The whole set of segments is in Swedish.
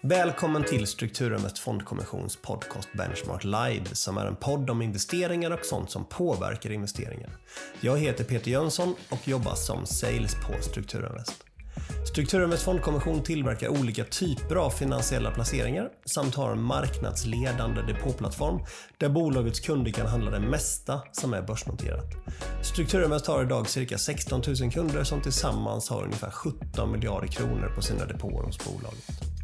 Välkommen till Strukturinvest Fondkommissions podcast Benchmark Live som är en podd om investeringar och sånt som påverkar investeringar. Jag heter Peter Jönsson och jobbar som sales på Strukturinvest. Strukturinvest Fondkommission tillverkar olika typer av finansiella placeringar samt har en marknadsledande depåplattform där bolagets kunder kan handla det mesta som är börsnoterat. Strukturinvest har idag cirka 16 000 kunder som tillsammans har ungefär 17 miljarder kronor på sina depåer hos bolaget.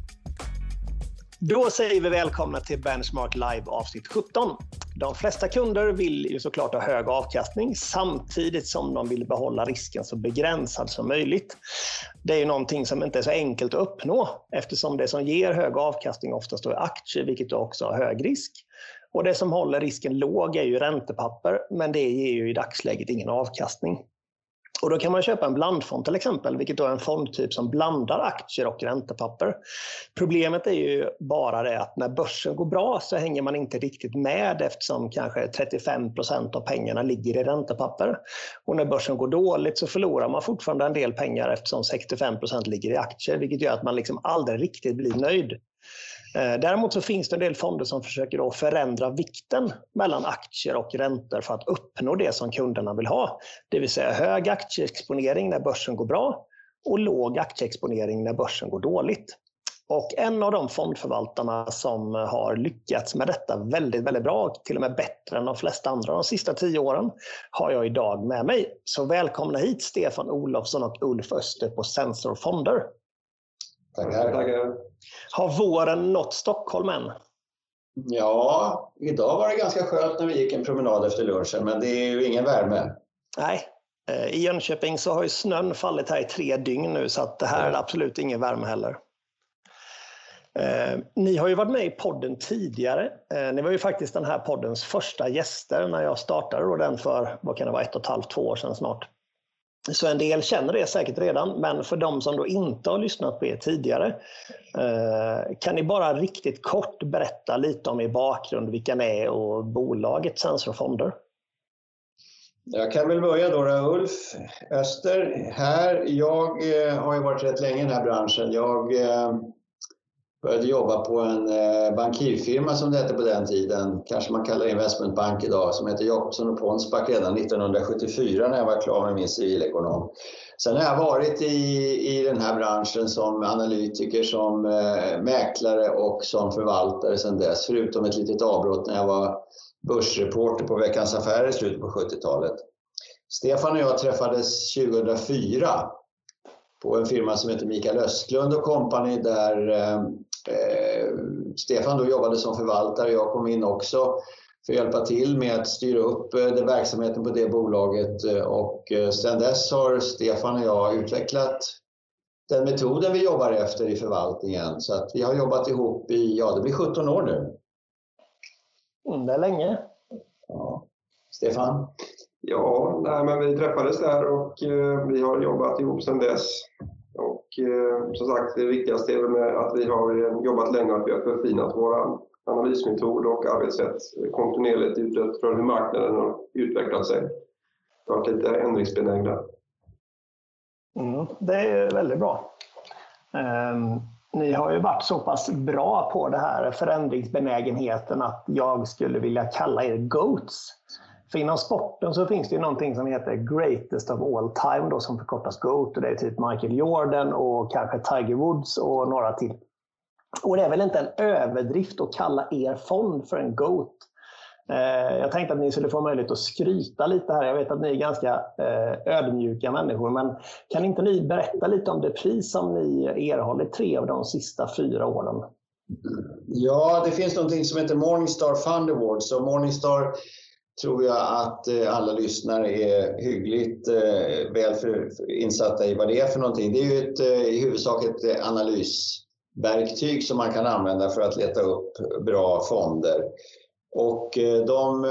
Då säger vi välkomna till Benchmark Live avsnitt 17. De flesta kunder vill ju såklart ha hög avkastning samtidigt som de vill behålla risken så begränsad som möjligt. Det är ju någonting som inte är så enkelt att uppnå eftersom det som ger hög avkastning oftast är aktier, vilket också har hög risk. Och det som håller risken låg är ju räntepapper, men det ger ju i dagsläget ingen avkastning. Och då kan man köpa en blandfond till exempel, vilket då är en fondtyp som blandar aktier och räntepapper. Problemet är ju bara det att när börsen går bra så hänger man inte riktigt med eftersom kanske 35 procent av pengarna ligger i räntepapper. Och när börsen går dåligt så förlorar man fortfarande en del pengar eftersom 65 procent ligger i aktier, vilket gör att man liksom aldrig riktigt blir nöjd. Eh, däremot så finns det en del fonder som försöker då förändra vikten mellan aktier och räntor för att uppnå det som kunderna vill ha. Det vill säga hög aktieexponering när börsen går bra och låg aktieexponering när börsen går dåligt. Och en av de fondförvaltarna som har lyckats med detta väldigt, väldigt bra, till och med bättre än de flesta andra de sista tio åren, har jag idag med mig. Så välkomna hit Stefan Olofsson och Ulf Öster på Sensor Fonder. Tackar. Tackar. Har våren nått Stockholm än? Ja, idag var det ganska skönt när vi gick en promenad efter lunchen, men det är ju ingen värme. Nej, eh, i Jönköping så har ju snön fallit här i tre dygn nu, så att det här är absolut ingen värme heller. Eh, ni har ju varit med i podden tidigare. Eh, ni var ju faktiskt den här poddens första gäster när jag startade den för, vad kan det vara, ett och ett halvt, två år sedan snart. Så en del känner det säkert redan, men för de som då inte har lyssnat på er tidigare, eh, kan ni bara riktigt kort berätta lite om er bakgrund, vilka ni är och bolaget Sensor Fonder? Jag kan väl börja då, då Ulf Öster här. Jag eh, har ju varit rätt länge i den här branschen. Jag eh, började jobba på en eh, bankirfirma som det hette på den tiden, kanske man kallar investmentbank idag, som heter Jakobsson och Ponsback redan 1974 när jag var klar med min civilekonom. Sen har jag varit i, i den här branschen som analytiker, som eh, mäklare och som förvaltare sedan dess, förutom ett litet avbrott när jag var börsreporter på Veckans Affärer i slutet på 70-talet. Stefan och jag träffades 2004 på en firma som heter Mikael Östlund och Company där eh, eh, Stefan då jobbade som förvaltare, jag kom in också för att hjälpa till med att styra upp eh, det, verksamheten på det bolaget eh, och sedan dess har Stefan och jag utvecklat den metoden vi jobbar efter i förvaltningen. Så att vi har jobbat ihop i, ja det blir 17 år nu. Mm, det är länge. Ja. Stefan? Ja, nej, men vi träffades där och eh, vi har jobbat ihop sedan dess. Och eh, som sagt, det viktigaste är med att vi har eh, jobbat länge och att vi har förfinat vår analysmetod och arbetssätt kontinuerligt utifrån hur marknaden har utvecklat sig. Har varit lite ändringsbenägna. Mm, det är väldigt bra. Um, ni har ju varit så pass bra på det här förändringsbenägenheten att jag skulle vilja kalla er GOATs. För inom sporten så finns det ju någonting som heter Greatest of All Time då, som förkortas GOAT. Och det är typ Michael Jordan och kanske Tiger Woods och några till. Och det är väl inte en överdrift att kalla er fond för en GOAT. Eh, jag tänkte att ni skulle få möjlighet att skryta lite här. Jag vet att ni är ganska eh, ödmjuka människor, men kan inte ni berätta lite om det pris som ni erhållit tre av de sista fyra åren? Ja, det finns någonting som heter Morningstar Fund Awards. Så Morningstar tror jag att eh, alla lyssnare är hyggligt eh, väl insatta i vad det är för någonting. Det är ju ett, eh, i huvudsak ett analysverktyg som man kan använda för att leta upp bra fonder. Och de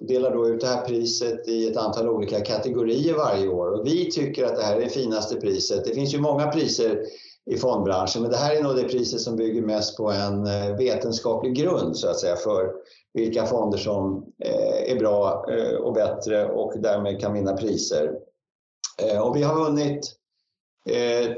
delar då ut det här priset i ett antal olika kategorier varje år. Och vi tycker att det här är det finaste priset. Det finns ju många priser i fondbranschen, men det här är nog det priset som bygger mest på en eh, vetenskaplig grund så att säga för vilka fonder som eh, är bra eh, och bättre och därmed kan vinna priser. Och vi har vunnit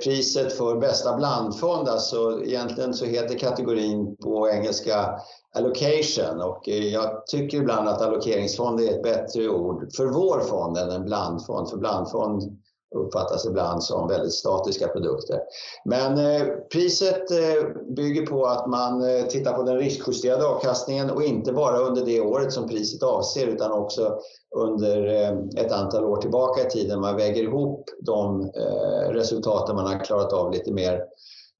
priset för bästa blandfond, alltså egentligen så heter kategorin på engelska allocation. Och jag tycker ibland att allokeringsfond är ett bättre ord för vår fond än en blandfond, för blandfond uppfattas ibland som väldigt statiska produkter. Men eh, priset eh, bygger på att man eh, tittar på den riskjusterade avkastningen och inte bara under det året som priset avser utan också under eh, ett antal år tillbaka i tiden. Man väger ihop de resultat resultaten man har klarat av lite mer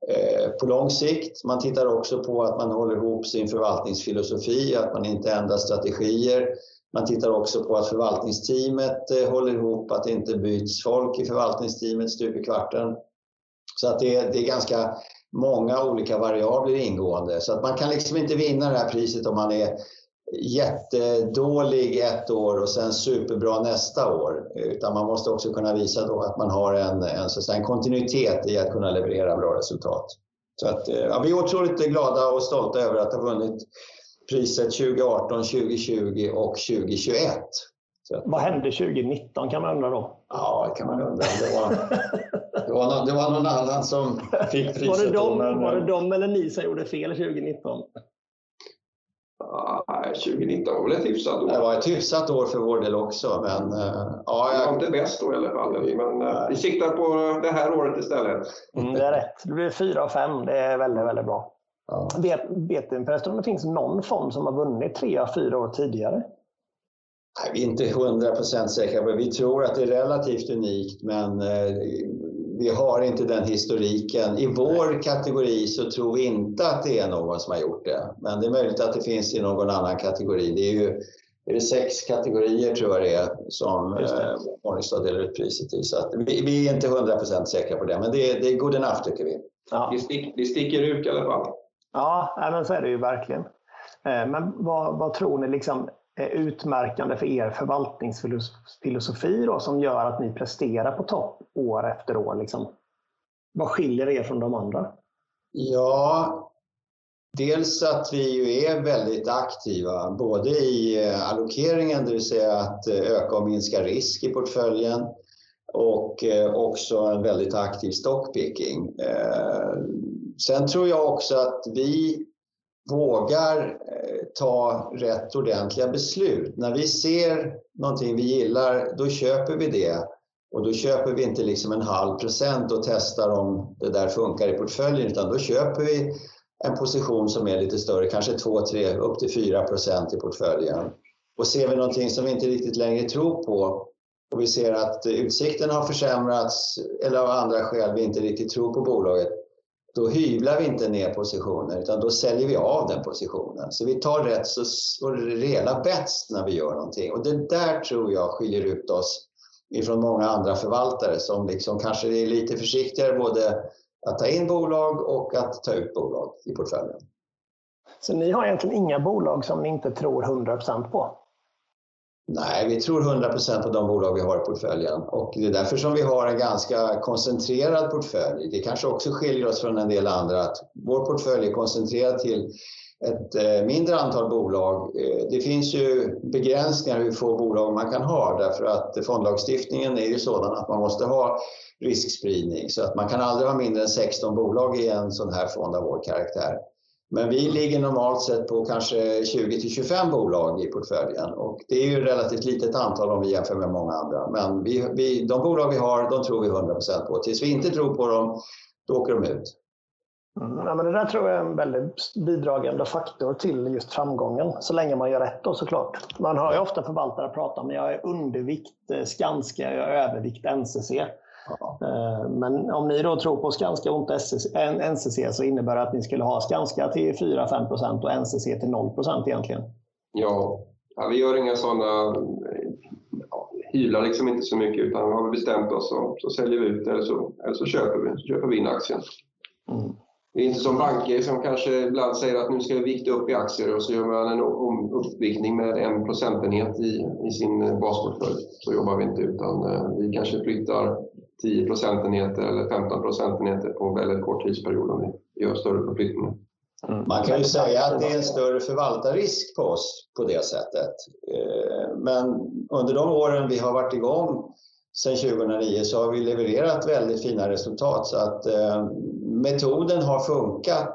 Eh, på lång sikt. Man tittar också på att man håller ihop sin förvaltningsfilosofi, att man inte ändrar strategier man tittar också på att förvaltningsteamet eh, håller ihop, att det inte byts folk i förvaltningsteamet stup i kvarten. Så att det, är, det är ganska många olika variabler ingående. Så att man kan liksom inte vinna det här priset om man är jättedålig ett år och sen superbra nästa år. Utan man måste också kunna visa då att man har en, en, så en kontinuitet i att kunna leverera bra resultat. Så att, eh, ja, vi är otroligt glada och stolta över att ha vunnit priset 2018, 2020 och 2021. Så. Vad hände 2019 kan man undra då? Ja, det kan man undra. Det var, det var, någon, det var någon annan som fick priset. Var det, de, var det de eller ni som gjorde fel 2019? Nej, 2019 var väl ett hyfsat år. Det var ett hyfsat år för vår del också. Men, eh, ja, jag... Det var inte bäst då i alla fall. Men eh, vi siktar på det här året istället. Mm, det är rätt. Det blir 4 och 5. Det är väldigt, väldigt bra. Ja. Vet, vet du förresten om det finns någon fond som har vunnit tre av fyra år tidigare? Nej, vi är inte hundra procent säkra på Vi tror att det är relativt unikt, men eh, vi har inte den historiken. I vår kategori så tror vi inte att det är någon som har gjort det. Men det är möjligt att det finns i någon annan kategori. Det är ju är det sex kategorier tror jag det är som eh, Morningstar delar ut priset i. Så vi, vi, är inte hundra procent säkra på det, men det, det är good enough tycker vi. Ja. Det, stick, det sticker ut i alla fall. Ja, men så är det ju verkligen. Eh, men vad, vad tror ni liksom Eh, utmärkande för er förvaltningsfilosofi då, som gör att ni presterar på topp år efter år? Liksom? Vad skiljer er från de andra? Ja, dels att vi ju är väldigt aktiva, både i eh, allokeringen, det vill säga att eh, öka och minska risk i portföljen, och också en väldigt aktiv stockpicking. Sen tror jag också att vi vågar eh, ta rätt ordentliga beslut. När vi ser någonting vi gillar, då köper vi det. Och då köper vi inte liksom en halv procent och testar om det där funkar i portföljen, utan då köper vi en position som är lite större, kanske 2, 3, upp till 4 procent i portföljen. Och ser vi någonting som vi inte riktigt längre tror på och vi ser att utsikten har försämrats eller av andra skäl vi inte riktigt tror på bolaget, då hyvlar vi inte ner positioner, utan då säljer vi av den positionen. Så vi tar rätt så, så rejäla bets när vi gör någonting. Och det där tror jag skiljer ut oss ifrån många andra förvaltare som liksom kanske är lite försiktigare både att ta in bolag och att ta ut bolag i portföljen. Så ni har egentligen inga bolag som ni inte tror 100% på? Nej, vi tror 100% på de bolag vi har i portföljen och det är därför som vi har en ganska koncentrerad portfölj. Det kanske också skiljer oss från en del andra att vår portfölj är koncentrerad till ett eh, mindre antal bolag. Eh, det finns ju begränsningar hur få bolag man kan ha därför att fondlagstiftningen är ju sådan att man måste ha riskspridning så att man kan aldrig ha mindre än 16 bolag i en sån här fond av vår karaktär. Men vi ligger normalt sett på kanske 20 till 25 bolag i portföljen och det är ju ett relativt litet antal om vi jämför med många andra. Men vi, vi, de bolag vi har, de tror vi 100 på. Tills vi inte tror på dem, då åker de ut. Mm, ja, men det där tror jag är en väldigt bidragande faktor till just framgången, så länge man gör rätt då såklart. Man hör ju ofta förvaltare prata om att jag är undervikt eh, Skanska, jag är övervikt NCC. Eh, men om ni då tror på Skanska och inte NCC så innebär det att ni skulle ha Skanska till 4-5% och NCC till 0 egentligen? Ja, ja vi gör inga sådana ja, hyvlar liksom inte så mycket utan har vi bestämt oss så, så säljer vi ut eller så, eller så köper vi, så köper vi in aktien. Mm. Det är inte som banker som kanske ibland säger att nu ska vi vikta upp i aktier och så gör man en uppviktning med en procentenhet i, i sin basportfölj. Så jobbar vi inte utan eh, vi kanske flyttar 10 procentenheter eller 15 procentenheter på en väldigt kort tidsperiod om vi gör större förflyttningar. Mm. Man kan ju säga att det är en större förvaltarrisk på oss på det sättet. Eh, men under de åren vi har varit igång sedan 2009 så har vi levererat väldigt fina resultat. Så att eh, metoden har funkat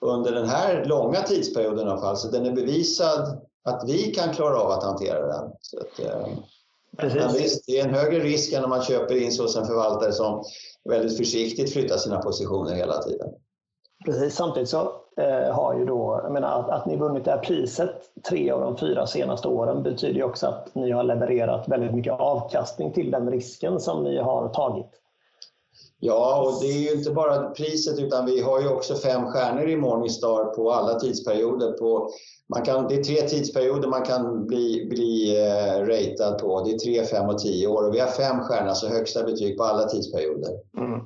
under den här långa tidsperioden i alla fall. Så den är bevisad att vi kan klara av att hantera den. Så att, eh, men visst, det är en högre risk än om man köper in så som förvaltare som väldigt försiktigt flyttar sina positioner hela tiden. Precis, samtidigt så eh, har ju då, jag menar att, att ni vunnit det här priset tre av de fyra senaste åren betyder ju också att ni har levererat väldigt mycket avkastning till den risken som ni har tagit. Ja, och det är ju inte bara priset utan vi har ju också fem stjärnor i Morningstar på alla tidsperioder. På, man kan, det är tre tidsperioder man kan bli, bli eh, ratad på. Det är tre, fem och tio år och vi har fem stjärnor, så högsta betyg på alla tidsperioder. Mm.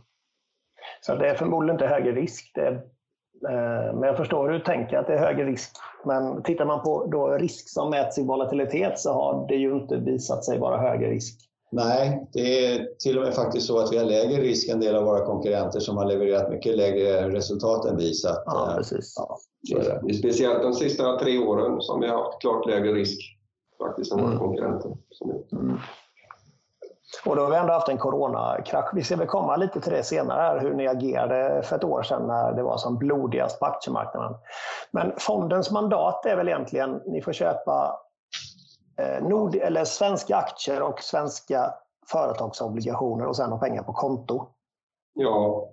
Så det är förmodligen inte högre risk. Det är, eh, men jag förstår hur du tänker att det är högre risk. Men tittar man på då risk som mäts i volatilitet så har det ju inte visat sig vara högre risk. Nej, det är till och med faktiskt så att vi har lägre risk än en del av våra konkurrenter som har levererat mycket lägre resultat än vi. Så att, ja, eh, precis. Ja, det är speciellt de sista tre åren som vi har haft klart lägre risk faktiskt än våra mm. konkurrenter. Mm. Och då har vi ändå haft en coronakrasch. Vi ska väl komma lite till det senare, här, hur ni agerade för ett år sedan när det var som blodigast på aktiemarknaden. Men fondens mandat är väl egentligen, ni får köpa Eh, nord eller svenska aktier och svenska företagsobligationer och sen ha pengar på konto. Ja,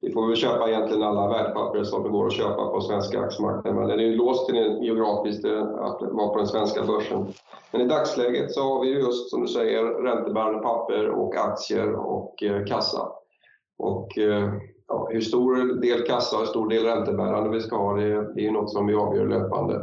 vi får väl köpa egentligen alla värdepapper som det går att köpa på svenska aktiemarknaden. Men den är ju låst till den geografiskt eh, att vara på den svenska börsen. Men i dagsläget så har vi just som du säger räntebärande papper och aktier och eh, kassa. Och eh, ja, hur stor del kassa och hur stor del räntebärande vi ska ha det, det är ju något som vi avgör löpande.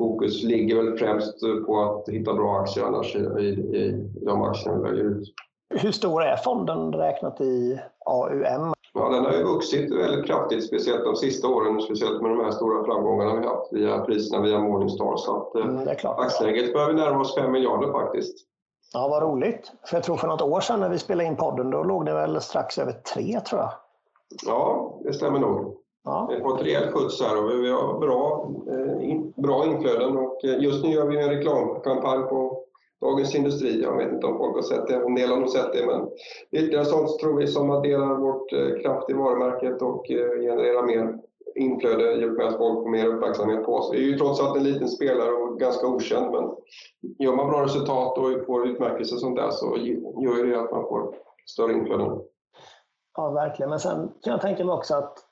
Fokus ligger väl främst på att hitta bra aktier annars i, i, de aktierna vi väljer ut. Hur stor är fonden räknat i AUM? Ja, den har ju vuxit väldigt kraftigt, speciellt de sista åren, speciellt med de här stora framgångarna vi haft via priserna via Morningstar. Så att eh, mm, dagsläget börjar vi närma oss 5 miljarder faktiskt. Ja, vad roligt. För jag tror för något år sedan när vi spelade in podden, då låg det väl strax över 3 tror jag. Ja, det stämmer nog. Ja. Vi har fått rejäl skjuts här och vi har bra, eh, bra inflöden och eh, just nu gör vi en reklamkampanj på Dagens Industri. Jag vet inte om folk har sett det, en del har nog sett det, men ytterligare sånt tror vi som adderar vårt eh, kraft i varumärket och genererar mer inflöde i och med att folk får mer uppmärksamhet på oss. Vi är ju trots allt en liten spelare och ganska okänd, men gör man bra resultat och får utmärkelse och sånt där så gör det att man får större inflöden. Ja, verkligen. Men sen kan jag tänka mig också att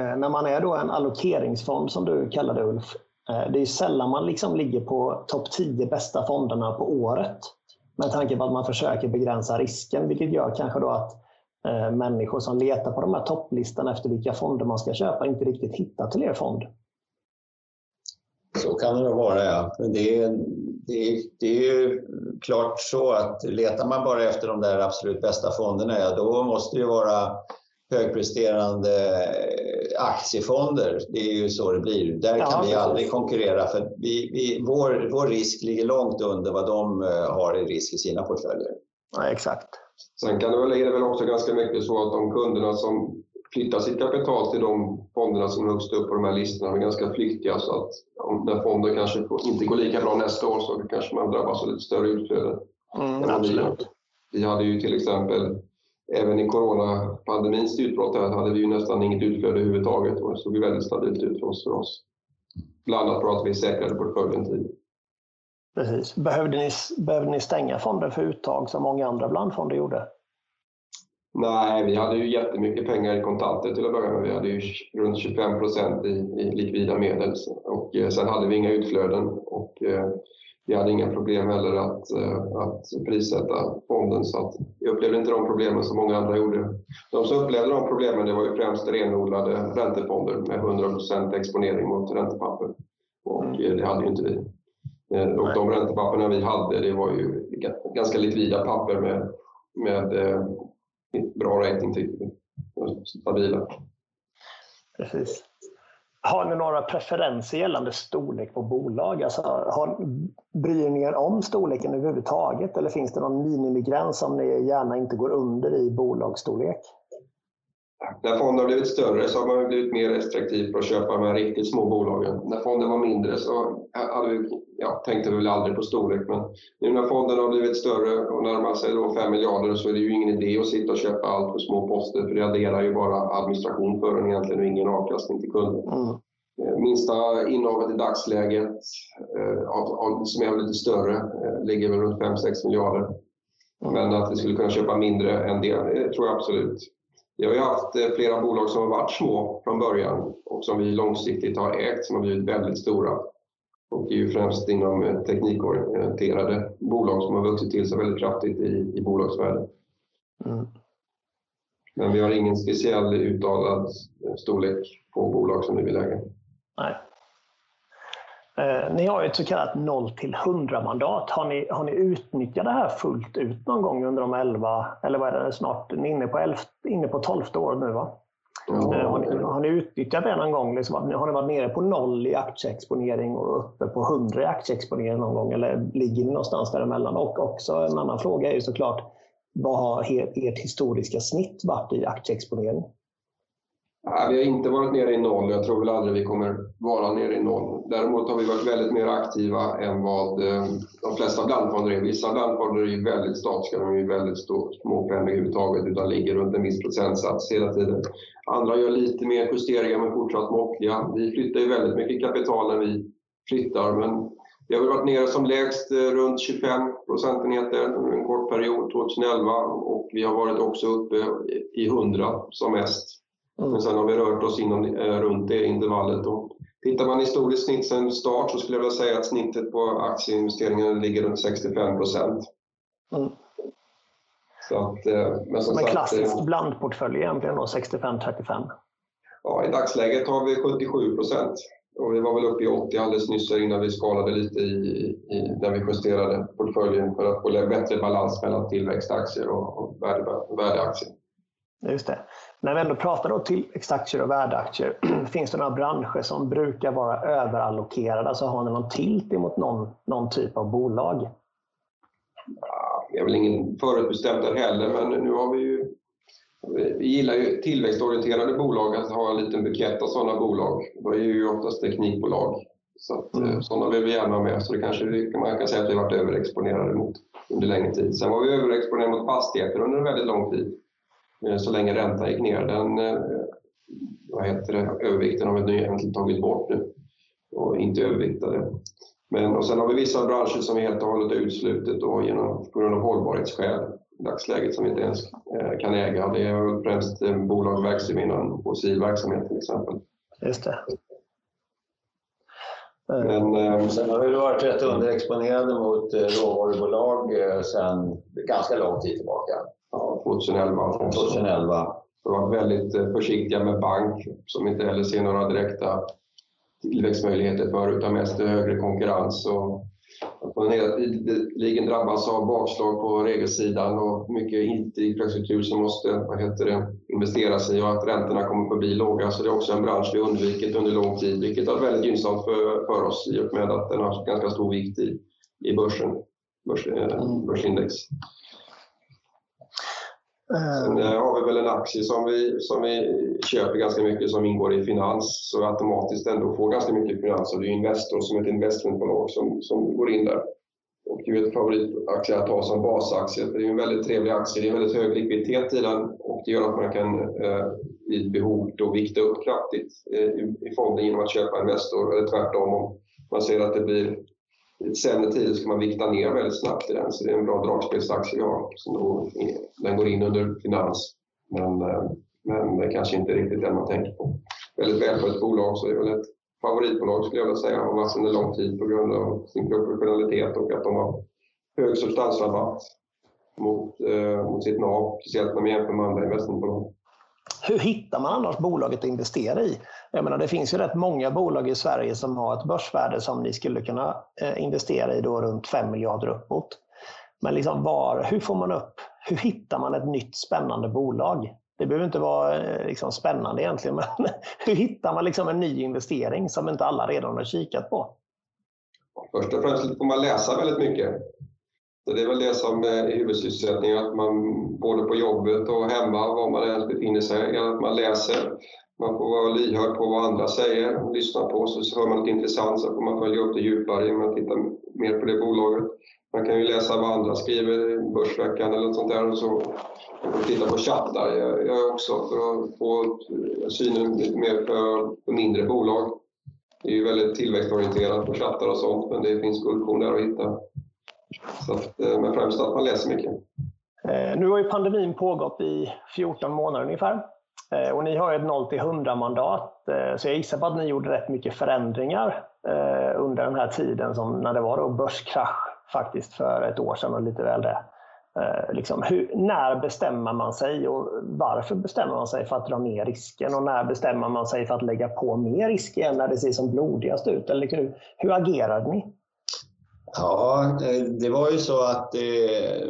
Eh, när man är då en allokeringsfond som du kallar det Ulf, eh, det är sällan man liksom ligger på topp 10 bästa fonderna på året. Med tanke på att man försöker begränsa risken, vilket gör kanske då att eh, människor som letar på de här topplistorna efter vilka fonder man ska köpa inte riktigt hittar till er fond. Så kan det nog vara, ja. Men det är, det, är, det är ju klart så att letar man bara efter de där absolut bästa fonderna, ja, då måste det vara högpresterande aktiefonder. Det är ju så det blir. Där ja, kan vi aldrig konkurrera för vi, vi, vår, vår risk ligger långt under vad de eh, har i risk i sina portföljer. Ja, exakt. Sen kan det väl, är det väl också ganska mycket så att de kunderna som flyttar sitt kapital till de fonderna som är högst upp på de här listorna är ganska flyktiga så att om den fonden kanske inte går lika bra nästa år så kanske man drabbas av lite större utflöde. Mm, absolut. Vi hade ju till exempel även i coronapandemins utbrott här hade vi ju nästan inget utflöde överhuvudtaget och det såg ju väldigt stabilt ut för oss. För oss. Bland annat för att vi säkrade portföljen tidigt. Precis. Behövde ni, behövde ni stänga fonden för uttag som många andra blandfonder gjorde? Nej, vi hade ju jättemycket pengar i kontanter till att börja med. Vi hade ju runt 25 procent i, i likvida medel och eh, sen hade vi inga utflöden. Och, eh, vi hade inga problem heller att, eh, att prissätta fonden så att jag upplevde inte de problemen som många andra gjorde. De som upplevde de problemen det var ju främst renodlade räntefonder med 100% exponering mot räntepapper och eh, det hade ju inte vi. Eh, och de räntepapperna vi hade det var ju ganska likvida papper med, med bra rating tycker vi. Stabila. Precis. Har ni några preferenser gällande storlek på bolag? Alltså, har, bryr ni er om storleken överhuvudtaget eller finns det någon minimigräns som ni gärna inte går under i bolagsstorlek? när fonden har blivit större så har man blivit mer restriktiv för att köpa de här riktigt små bolagen. När fonden var mindre så hade vi, ja, tänkte vi väl aldrig på storlek, men nu när fonden har blivit större och närmar sig då 5 miljarder så är det ju ingen idé att sitta och köpa allt för små poster, för det adderar ju bara administration för en egentligen och ingen avkastning till kunden. Mm. Eh, minsta innehavet i dagsläget, eh, som är lite större, eh, ligger väl runt 5-6 miljarder. Men att vi skulle kunna köpa mindre än det tror jag absolut. Vi har ju haft eh, flera bolag som har varit små från början och som vi långsiktigt har ägt som har blivit väldigt stora. Och det är ju främst inom eh, teknikorienterade bolag som har vuxit till sig väldigt kraftigt i, i bolagsvärde. Mm. Men vi har ingen speciell uttalad storlek på bolag som vi vill äga. Nej. Eh, ni har ju ett så kallat 0 till 100 mandat. Har ni, har ni utnyttjat det här fullt ut någon gång under de 11, eller vad är det snart, ni är inne på, 11, inne på 12 år nu va? Mm. Har, ni, har ni utnyttjat det någon gång? Liksom, har ni varit nere på noll i aktieexponering och uppe på 100 i aktieexponering någon gång? Eller ligger ni någonstans däremellan? Och också en annan fråga är ju såklart, vad har ert historiska snitt varit i aktieexponering? Nej, vi har inte varit nere i noll. Jag tror väl aldrig vi kommer vara nere i noll. Däremot har vi varit väldigt mer aktiva än vad eh, de flesta blandfonder är. Vissa blandfonder är ju väldigt statiska. De är ju väldigt små pengar överhuvudtaget utan ligger runt en viss procentsats hela tiden. Andra gör lite mer justeringar men fortsatt måttliga. Vi flyttar ju väldigt mycket kapital när vi flyttar men vi har varit nere som lägst eh, runt 25 procentenheter under en kort period 2011 och vi har varit också uppe i 100 som mest men sen har vi rört oss inom, eh, runt det intervallet. Och tittar man historiskt snitt sen start så skulle jag vilja säga att snittet på aktieinvesteringar ligger runt 65 procent. Mm. eh, men som, som en klassisk eh, blandportfölj egentligen då, 65-35? Ja, i dagsläget har vi 77 procent. Och vi var väl uppe i 80 alldeles nyss innan vi skalade lite i, i, när vi justerade portföljen för att få bättre balans mellan tillväxtaktier och, och värde, värdeaktier. Just det. När vi ändå pratar om tillväxtaktier och värdeaktier, finns det några branscher som brukar vara överallokerade? Alltså har ni någon tilt emot någon, någon typ av bolag? Ja, jag är väl ingen förutbestämd där heller, men nu har vi ju vi gillar ju tillväxtorienterade bolag, att ha en liten bukett av sådana bolag. Då är ju oftast teknikbolag. Så att, mm. Eh, sådana vill vi gärna med, så det kanske man kan säga att vi har varit överexponerade mot under längre tid. Sen var vi överexponerade mot fastigheter under en väldigt lång tid. Eh, så länge räntan gick ner. Den eh, vad heter det, övervikten har vi egentligen tagit bort nu och inte överviktade. Men, och sen har vi vissa branscher som vi helt och hållet har då genom, på grund av hållbarhetsskäl i dagsläget som vi inte ens eh, kan äga. Det är främst bolag verksamma inom fossil verksamhet till exempel. Just det. Men, sen har vi varit rätt underexponerade mot råvarubolag sedan ganska lång tid tillbaka. 2011. 2011. Vi har varit väldigt eh, försiktiga med bank som inte heller ser några direkta tillväxtmöjligheter för utan mest högre konkurrens. Och att man ideligen drabbas av bakslag på regelsidan och mycket IT-infrastruktur som måste vad heter det, investeras i och att räntorna kommer att bli låga. Så det är också en bransch vi undvikit under lång tid, vilket är väldigt gynnsamt för, för oss i och med att den har ganska stor vikt i, i börsen, börs, mm. börsindex. Sen eh, har vi väl en aktie som vi, som vi köper ganska mycket som ingår i finans, så vi automatiskt ändå får ganska mycket finans. Och det är Investor som är ett investmentbolag som, som går in där. Och det är ett favoritaktie att ha som basaktie, för det är en väldigt trevlig aktie. Det är väldigt hög likviditet i den och det gör att man kan eh, vid behov då vikta upp kraftigt eh, i, i fonden genom att köpa Investor, eller tvärtom om man ser att det blir lite sämre tider ska man vikta ner väldigt snabbt i den. Så det är en bra dragspelsaktie vi har. Så den går in under finans. Men, eh, men det kanske inte riktigt det man tänker på. Väldigt välskött bolag, så det är väl ett favoritbolag skulle jag vilja säga. Har varit under lång tid på grund av sin professionalitet och att de har hög substansrabatt mot, eh, mot sitt NAV, speciellt när man jämför med andra investmentbolag. Hur hittar man annars bolaget att investera i? Jag menar, det finns ju rätt många bolag i Sverige som har ett börsvärde som ni skulle kunna eh, investera i då runt 5 miljarder uppåt. Men liksom var, hur får man upp, hur hittar man ett nytt spännande bolag? Det behöver inte vara eh, liksom spännande egentligen, men hur hittar man liksom en ny investering som inte alla redan har kikat på? Först och främst får man läsa väldigt mycket. Så det är väl det som är huvudsysselsättningen, att man både på jobbet och hemma, var man än befinner sig, att man läser. Man får vara lyhörd på vad andra säger och lyssna på. Så, hör man något intressant så får man följa upp det djupare genom att titta mer på det bolaget. Man kan ju läsa vad andra skriver i Börsveckan eller något sånt där och så och titta på chattar jag också för att få synen lite mer för, för mindre bolag. Det är ju väldigt tillväxtorienterat på chattar och sånt men det finns guldkorn där att hitta. Så att, eh, men främst att man läser mycket. Eh, nu har ju pandemin pågått i 14 månader ungefär. Eh, och ni har ett 0 till 100 mandat. Eh, så jag gissar på att ni gjorde rätt mycket förändringar eh, under den här tiden som när det var då börskrasch faktiskt för ett år sedan och lite väl det. Liksom, hur, när bestämmer man sig och varför bestämmer man sig för att dra ner risken och när bestämmer man sig för att lägga på mer risk igen när det ser som blodigast ut? Eller hur, hur agerade ni? Ja, det var ju så att eh,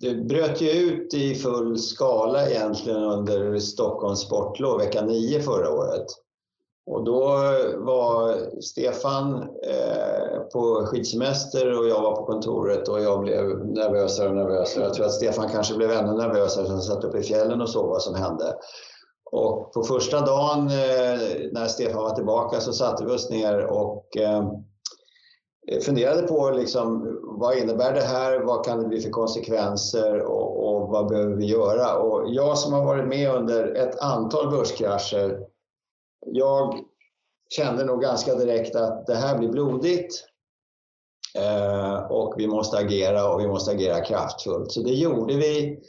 det bröt ju ut i full skala egentligen under Stockholms sportlov vecka 9 förra året. Och då var Stefan eh, på skidsemester och jag var på kontoret och jag blev nervösare och nervösare. Jag tror att Stefan kanske blev ännu nervösare som satt uppe i fjällen och såg vad som hände. Och på första dagen eh, när Stefan var tillbaka så satte vi oss ner och eh, Eh, funderade på liksom, vad innebär det här, vad kan det bli för konsekvenser och, och, vad behöver vi göra? Och jag som har varit med under ett antal börskrascher, jag kände nog ganska direkt att det här blir blodigt eh, och vi måste agera och vi måste agera kraftfullt. Så det gjorde vi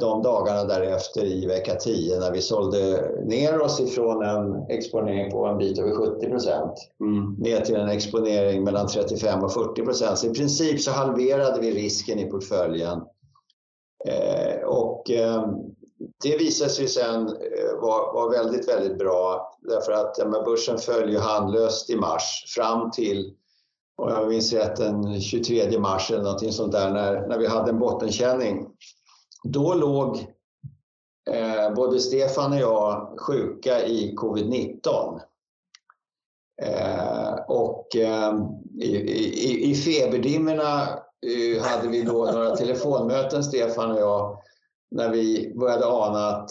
de dagarna därefter i vecka 10 när vi sålde ner oss ifrån en exponering på en bit över 70 procent mm. ner till en exponering mellan 35 och 40 procent. Så i princip så halverade vi risken i portföljen. Eh, och eh, det visade sig sen vara var väldigt, väldigt bra därför att ja, börsen föll ju handlöst i mars fram till om jag minns rätt den 23 mars eller någonting sånt där när, när vi hade en bottenkänning då låg eh, både Stefan och jag sjuka i covid-19. Eh, och eh, i, i, i feberdimmorna eh, hade vi då några telefonmöten, Stefan och jag, när vi började ana att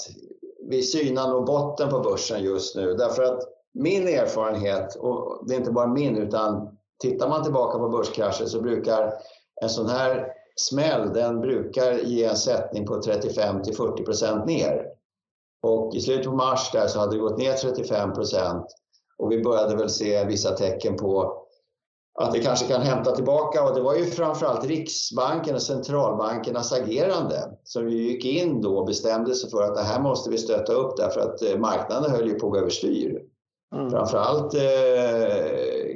vi synar nog botten på börsen just nu. Därför att min erfarenhet, och det är inte bara min, utan tittar man tillbaka på börskrascher så brukar en sån här smäll den brukar ge en sättning på 35 till 40 procent ner. Och i slutet på mars där så hade det gått ner 35 procent och vi började väl se vissa tecken på att det kanske kan hämta tillbaka och det var ju framförallt Riksbanken och centralbankernas agerande som vi gick in då och bestämde sig för att det här måste vi stötta upp därför att eh, marknaden höll ju på att gå överstyr. Mm. Framförallt eh,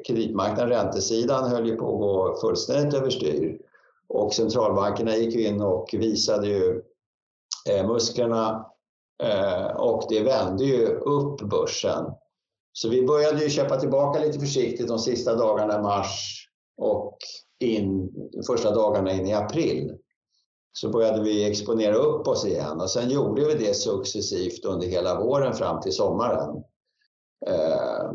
kreditmarknaden, räntesidan höll ju på att gå fullständigt överstyr. Och centralbankerna gick in och visade ju eh, musklerna eh, och det vände ju upp börsen. Så vi började ju köpa tillbaka lite försiktigt de sista dagarna i mars och in, första dagarna in i april. Så började vi exponera upp oss igen och sen gjorde vi det successivt under hela våren fram till sommaren. Eh,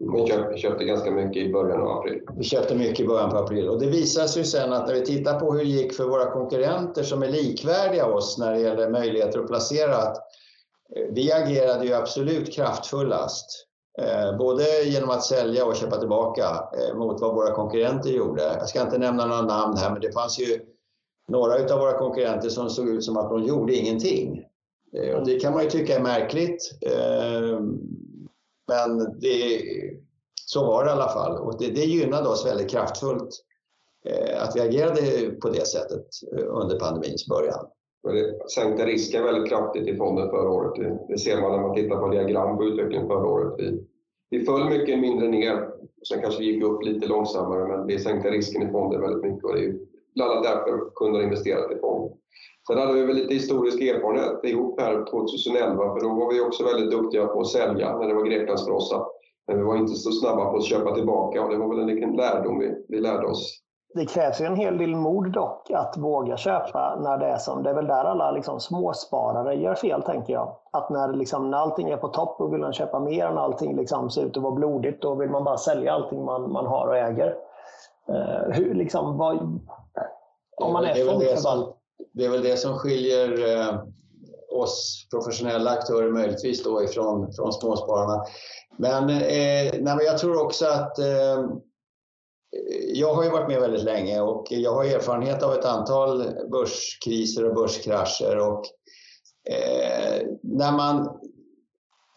vi köpte, köpte ganska mycket i början av april. Vi köpte mycket i början på april och det visade sig sen att när vi tittar på hur det gick för våra konkurrenter som är likvärdiga oss när det gäller möjligheter att placera att eh, vi agerade ju absolut kraftfullast. Eh, både genom att sälja och köpa tillbaka eh, mot vad våra konkurrenter gjorde. Jag ska inte nämna några namn här men det fanns ju några av våra konkurrenter som såg ut som att de gjorde ingenting. Och det kan man ju tycka är märkligt. Men det, så var det i alla fall och det, det gynnade oss väldigt kraftfullt eh, att vi agerade på det sättet eh, under pandemins början. Det sänkte risken väldigt kraftigt i fonden förra året. Det, ser man när man tittar på diagram på utvecklingen förra året. Vi, vi föll mycket mindre ner, sen kanske gick upp lite långsammare, men vi sänkte risken i fonden väldigt mycket och det är bland annat därför kunder har investerat i fonden. Sen hade vi väl lite historisk erfarenhet ihop här 2011 för då var vi också väldigt duktiga på att sälja när det var Greklandsfrossa. Men vi var inte så snabba på att köpa tillbaka och det var väl en liten lärdom vi, vi lärde oss. Det krävs ju en hel del mod dock att våga köpa när det är som, det är väl där alla liksom småsparare gör fel tänker jag. Att när, liksom, när allting är på topp och vill man köpa mer, när allting liksom ser ut att vara blodigt, då vill man bara sälja allting man, man har och äger. Uh, hur, liksom, vad, Om man är, är fondförvaltare det är väl det som skiljer eh, oss professionella aktörer möjligtvis då ifrån från småspararna. Men, eh, nej, men jag tror också att eh, jag har ju varit med väldigt länge och jag har erfarenhet av ett antal börskriser och börskrascher. Och, eh, när man,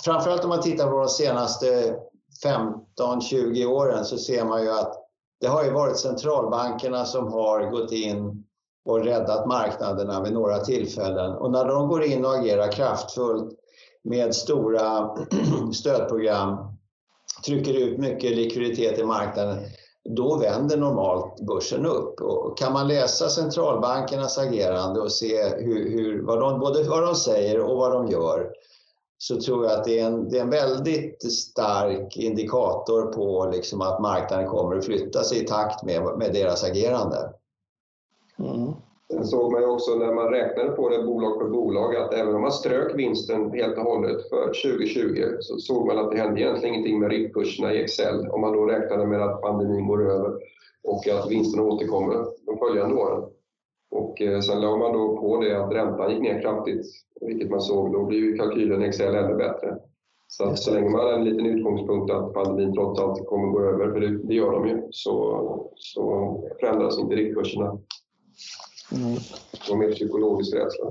framförallt om man tittar på de senaste 15-20 åren så ser man ju att det har ju varit centralbankerna som har gått in och räddat marknaderna vid några tillfällen. Och när de går in och agerar kraftfullt med stora stödprogram, trycker ut mycket likviditet i marknaden, då vänder normalt börsen upp. Och kan man läsa centralbankernas agerande och se hur, hur, vad de, både vad de säger och vad de gör så tror jag att det är en, det är en väldigt stark indikator på liksom att marknaden kommer att flytta sig i takt med, med deras agerande. Mm. Sen såg man ju också när man räknade på det bolag för bolag att även om man strök vinsten helt och hållet för 2020 så såg man att det hände egentligen ingenting med riktkurserna i Excel om man då räknade med att pandemin går över och att vinsten återkommer de följande åren. Och eh, sen la man då på det att räntan gick ner kraftigt, vilket man såg, då blir ju kalkylen i Excel ännu bättre. Så att så länge man har en liten utgångspunkt att pandemin trots allt kommer gå över, för det, det gör de ju, så, så förändras inte riktkurserna. Mm. Och mer psykologisk rädsla.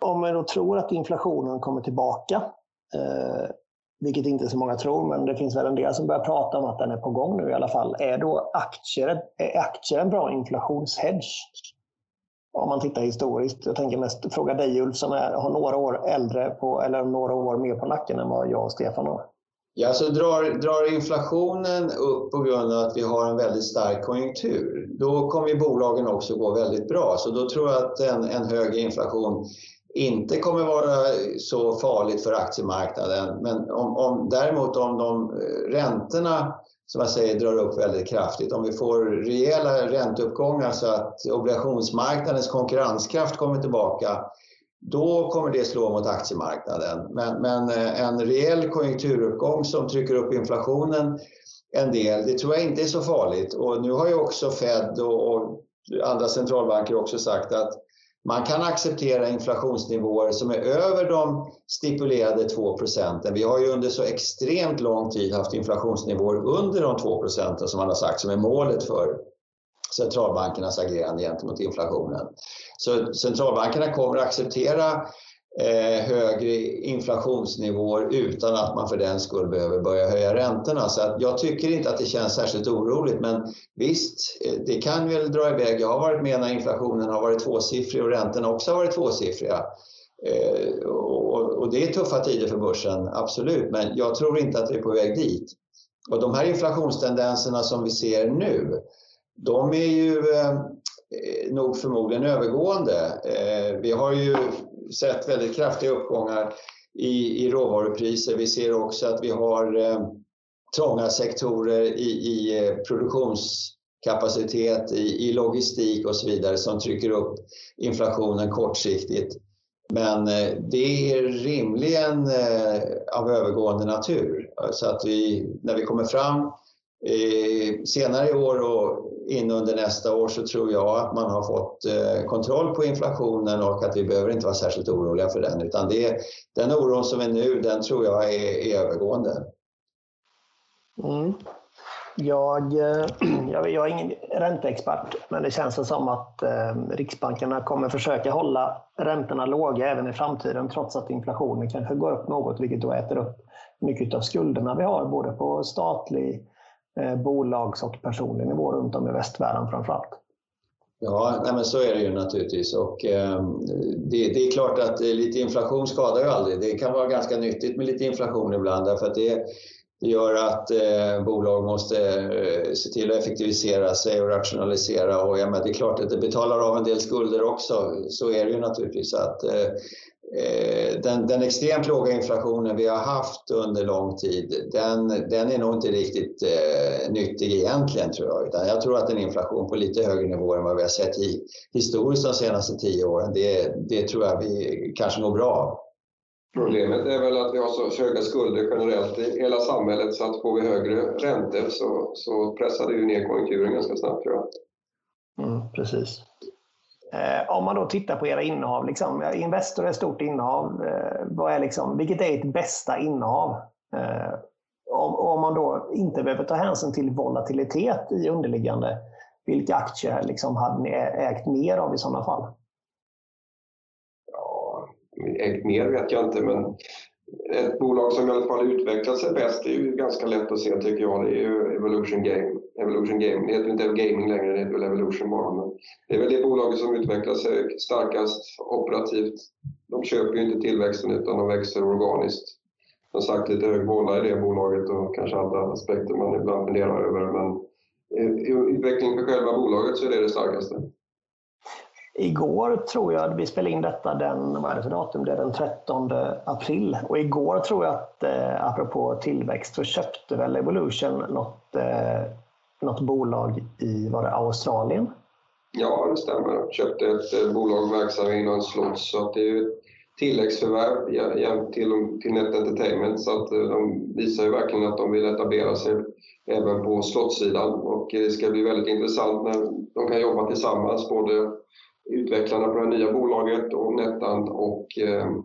Om man då tror att inflationen kommer tillbaka, eh, vilket inte så många tror, men det finns väl en del som börjar prata om att den är på gång nu i alla fall. Är då aktier, är aktier en bra inflationshedge? Om man tittar historiskt. Jag tänker mest fråga dig Ulf som är, har några år äldre på, eller några år mer på nacken än vad jag och Stefan har. Ja, så drar, drar inflationen upp på grund av att vi har en väldigt stark konjunktur, då kommer bolagen också gå väldigt bra. Så då tror jag att en, en hög inflation inte kommer vara så farligt för aktiemarknaden. Men om, om, däremot om de eh, räntorna som jag säger drar upp väldigt kraftigt, om vi får rejäla ränteuppgångar så att obligationsmarknadens konkurrenskraft kommer tillbaka, då kommer det slå mot aktiemarknaden. Men, men eh, en rejäl konjunkturuppgång som trycker upp inflationen en del, det tror jag inte är så farligt. Och nu har ju också Fed och, och andra centralbanker också sagt att man kan acceptera inflationsnivåer som är över de stipulerade 2 procenten. Vi har ju under så extremt lång tid haft inflationsnivåer under de 2 procenten som man har sagt som är målet för centralbankernas agerande gentemot inflationen. Så centralbankerna kommer att acceptera eh, högre inflationsnivåer utan att man för den skull behöver börja höja räntorna. Så att jag tycker inte att det känns särskilt oroligt men visst, eh, det kan väl dra iväg. Jag har varit med när inflationen har varit tvåsiffrig och räntorna också har varit tvåsiffriga. Eh, och, och det är tuffa tider för börsen, absolut, men jag tror inte att vi är på väg dit. Och de här inflationstendenserna som vi ser nu, de är ju eh, nog förmodligen övergående. Eh, vi har ju sett väldigt kraftiga uppgångar i, i råvarupriser. Vi ser också att vi har eh, trånga sektorer i, i eh, produktionskapacitet, i, i, logistik och så vidare som trycker upp inflationen kortsiktigt. Men eh, det är rimligen eh, av övergående natur. Så att vi, när vi kommer fram Eh, senare i år och in under nästa år så tror jag att man har fått eh, kontroll på inflationen och att vi behöver inte vara särskilt oroliga för den. Utan det, den oron som är nu, den tror jag är, är övergående. Mm. Jag, eh, jag, jag, är ingen ränteexpert, men det känns som att eh, Riksbankerna kommer försöka hålla räntorna låga även i framtiden trots att inflationen kanske går upp något, vilket då äter upp mycket av skulderna vi har både på statlig, Eh, bolags och personlig nivå runt om i västvärlden framförallt. Ja, nej men så är det ju naturligtvis. Och, eh, det, det, är klart att eh, lite inflation skadar ju aldrig. Det kan vara ganska nyttigt med lite inflation ibland därför att det, det gör att eh, bolag måste eh, se till att effektivisera sig och rationalisera. Och ja, men det är klart att det betalar av en del skulder också. Så är det ju naturligtvis. att eh, den, den extremt låga inflationen vi har haft under lång tid, den, den är nog inte riktigt eh, nyttig egentligen tror jag. Utan jag tror att en inflation på lite högre nivå än vad vi har sett i, historiskt de senaste tio åren, det, det tror jag vi kanske mår bra av. Problemet är väl att vi har så höga skulder generellt i hela samhället så att får vi högre räntor så, så pressar det ju ner konjunkturen ganska snabbt tror jag. Mm, precis. Eh, om man då tittar på era innehav, liksom, Investor är ett stort innehav. Eh, vad är liksom, vilket är ert bästa innehav? Eh, om, om, man då inte behöver ta hänsyn till volatilitet i underliggande, vilka aktier liksom hade ni ägt mer av i sådana fall? Ja, ägt mer vet jag inte, men ett bolag som i alla fall utvecklat sig bäst, det är ju ganska lätt att se tycker jag, det är ju Evolution Game. Evolution Gaming, det heter inte Gaming längre, det heter väl Evolution bara. Men det är väl det bolaget som utvecklar sig starkast operativt. De köper ju inte tillväxten utan de växer organiskt. Som sagt lite hög bolla i det bolaget och kanske andra aspekter man ibland funderar över. Men eh, i utvecklingen för själva bolaget så är det det starkaste. Igår tror jag, vi spelade in detta den, vad är det för datum? Det är den 13 april. Och igår tror jag att, eh, apropå tillväxt, så köpte väl Evolution något, eh, något bolag i, var det Australien? Ja, det stämmer. De köpte ett eh, bolag verksamt inom slots. Så att det är ett tilläggsförvärv till, till Net Entertainment. Så att eh, de visar ju verkligen att de vill etablera sig även på slottssidan. Och eh, det ska bli väldigt intressant när de kan jobba tillsammans, både utvecklarna på det nya bolaget och Netland och,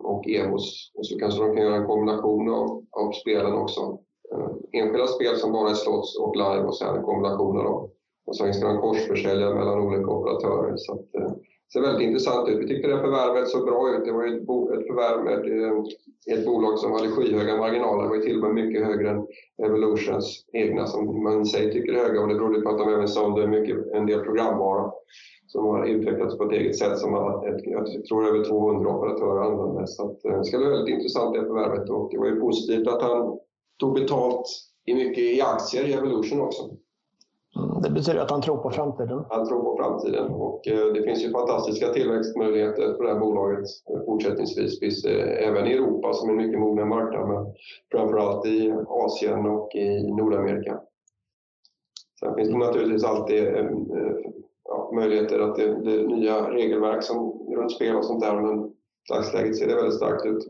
och Evos. Och så kanske de kan göra en kombination av, av spelen också. Eh, enskilda spel som bara är slots och live och sen kombinationer av. Och sen ska man korsförsälja mellan olika operatörer. Så att, det ser väldigt intressant ut. Vi tyckte det förvärvet såg bra ut. Det var ett, bo, ett förvärv med eh, ett bolag som hade skyhöga marginaler. Det var till och med mycket högre än Evolutions egna som man i sig tycker är höga. Och det berodde på att de även sålde mycket, en del programvara som har utvecklats på ett eget sätt som ett, jag tror över 200 operatörer använder. Så att, det ska bli väldigt intressant det förvärvet och det var ju positivt att han tog betalt i mycket i aktier i Evolution också. Mm, det betyder att han tror på framtiden? Han tror på framtiden och eh, det finns ju fantastiska tillväxtmöjligheter för det här bolaget fortsättningsvis. Finns även i Europa som är en mycket mogen marknad men framförallt i Asien och i Nordamerika. Sen finns det naturligtvis alltid eh, ja, möjligheter att det, det är nya regelverk som runt spel och sånt där men i dagsläget ser det väldigt starkt ut.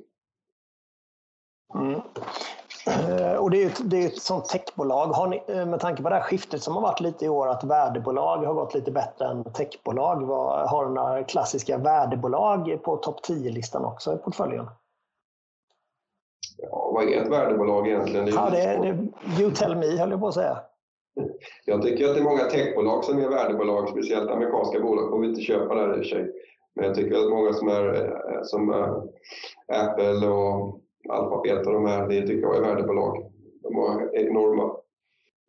Mm. Eh, och det är ett, det är ett sånt techbolag. Har ni, eh, med tanke på det här skiftet som har varit lite i år, att värdebolag har gått lite bättre än techbolag. Vad, har du några klassiska värdebolag på topp 10-listan också i portföljen? Ja, vad är ett värdebolag egentligen? Ja, det, det, you tell me, höll jag på att säga. Jag tycker att det är många techbolag som är värdebolag, speciellt amerikanska bolag får vi inte köpa där i och för sig. Men jag tycker att många som är eh, som Apple och Alphabet och de här, det tycker jag är värdebolag. De har enorma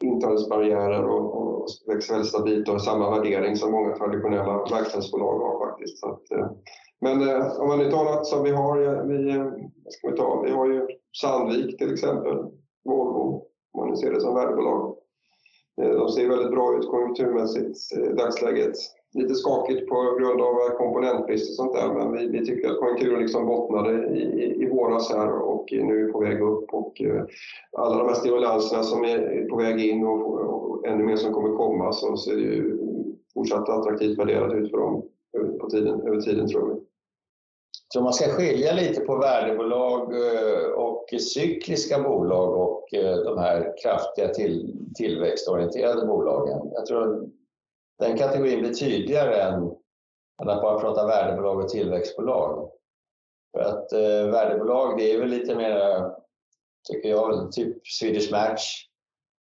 intagningsbarriärer och, och växer väldigt stabilt och har samma värdering som många traditionella verkstadsbolag har faktiskt. Så att, eh, men eh, om man nu tar något som vi har, eh, vi, vad ska vi ta, vi har ju Sandvik till exempel, Volvo, om man nu ser det som värdebolag. De ser väldigt bra ut konjunkturmässigt i dagsläget. Lite skakigt på grund av komponentbrist och sånt där, men vi, vi tycker att konjunkturen liksom bottnade i, i, i våras här och nu är på väg upp. Och eh, alla de här stimulanserna som är på väg in och, och ännu mer som kommer komma så ser det ju fortsatt attraktivt värderat ut för dem på tiden, över tiden tror vi. Så man ska skilja lite på värdebolag eh, och cykliska bolag och eh, de här kraftiga till, tillväxtorienterade bolagen. Jag tror den kategorin blir tydligare än, än att bara prata värdebolag och tillväxtbolag. För att eh, värdebolag, det är väl lite mer, tycker jag, typ Swedish Match.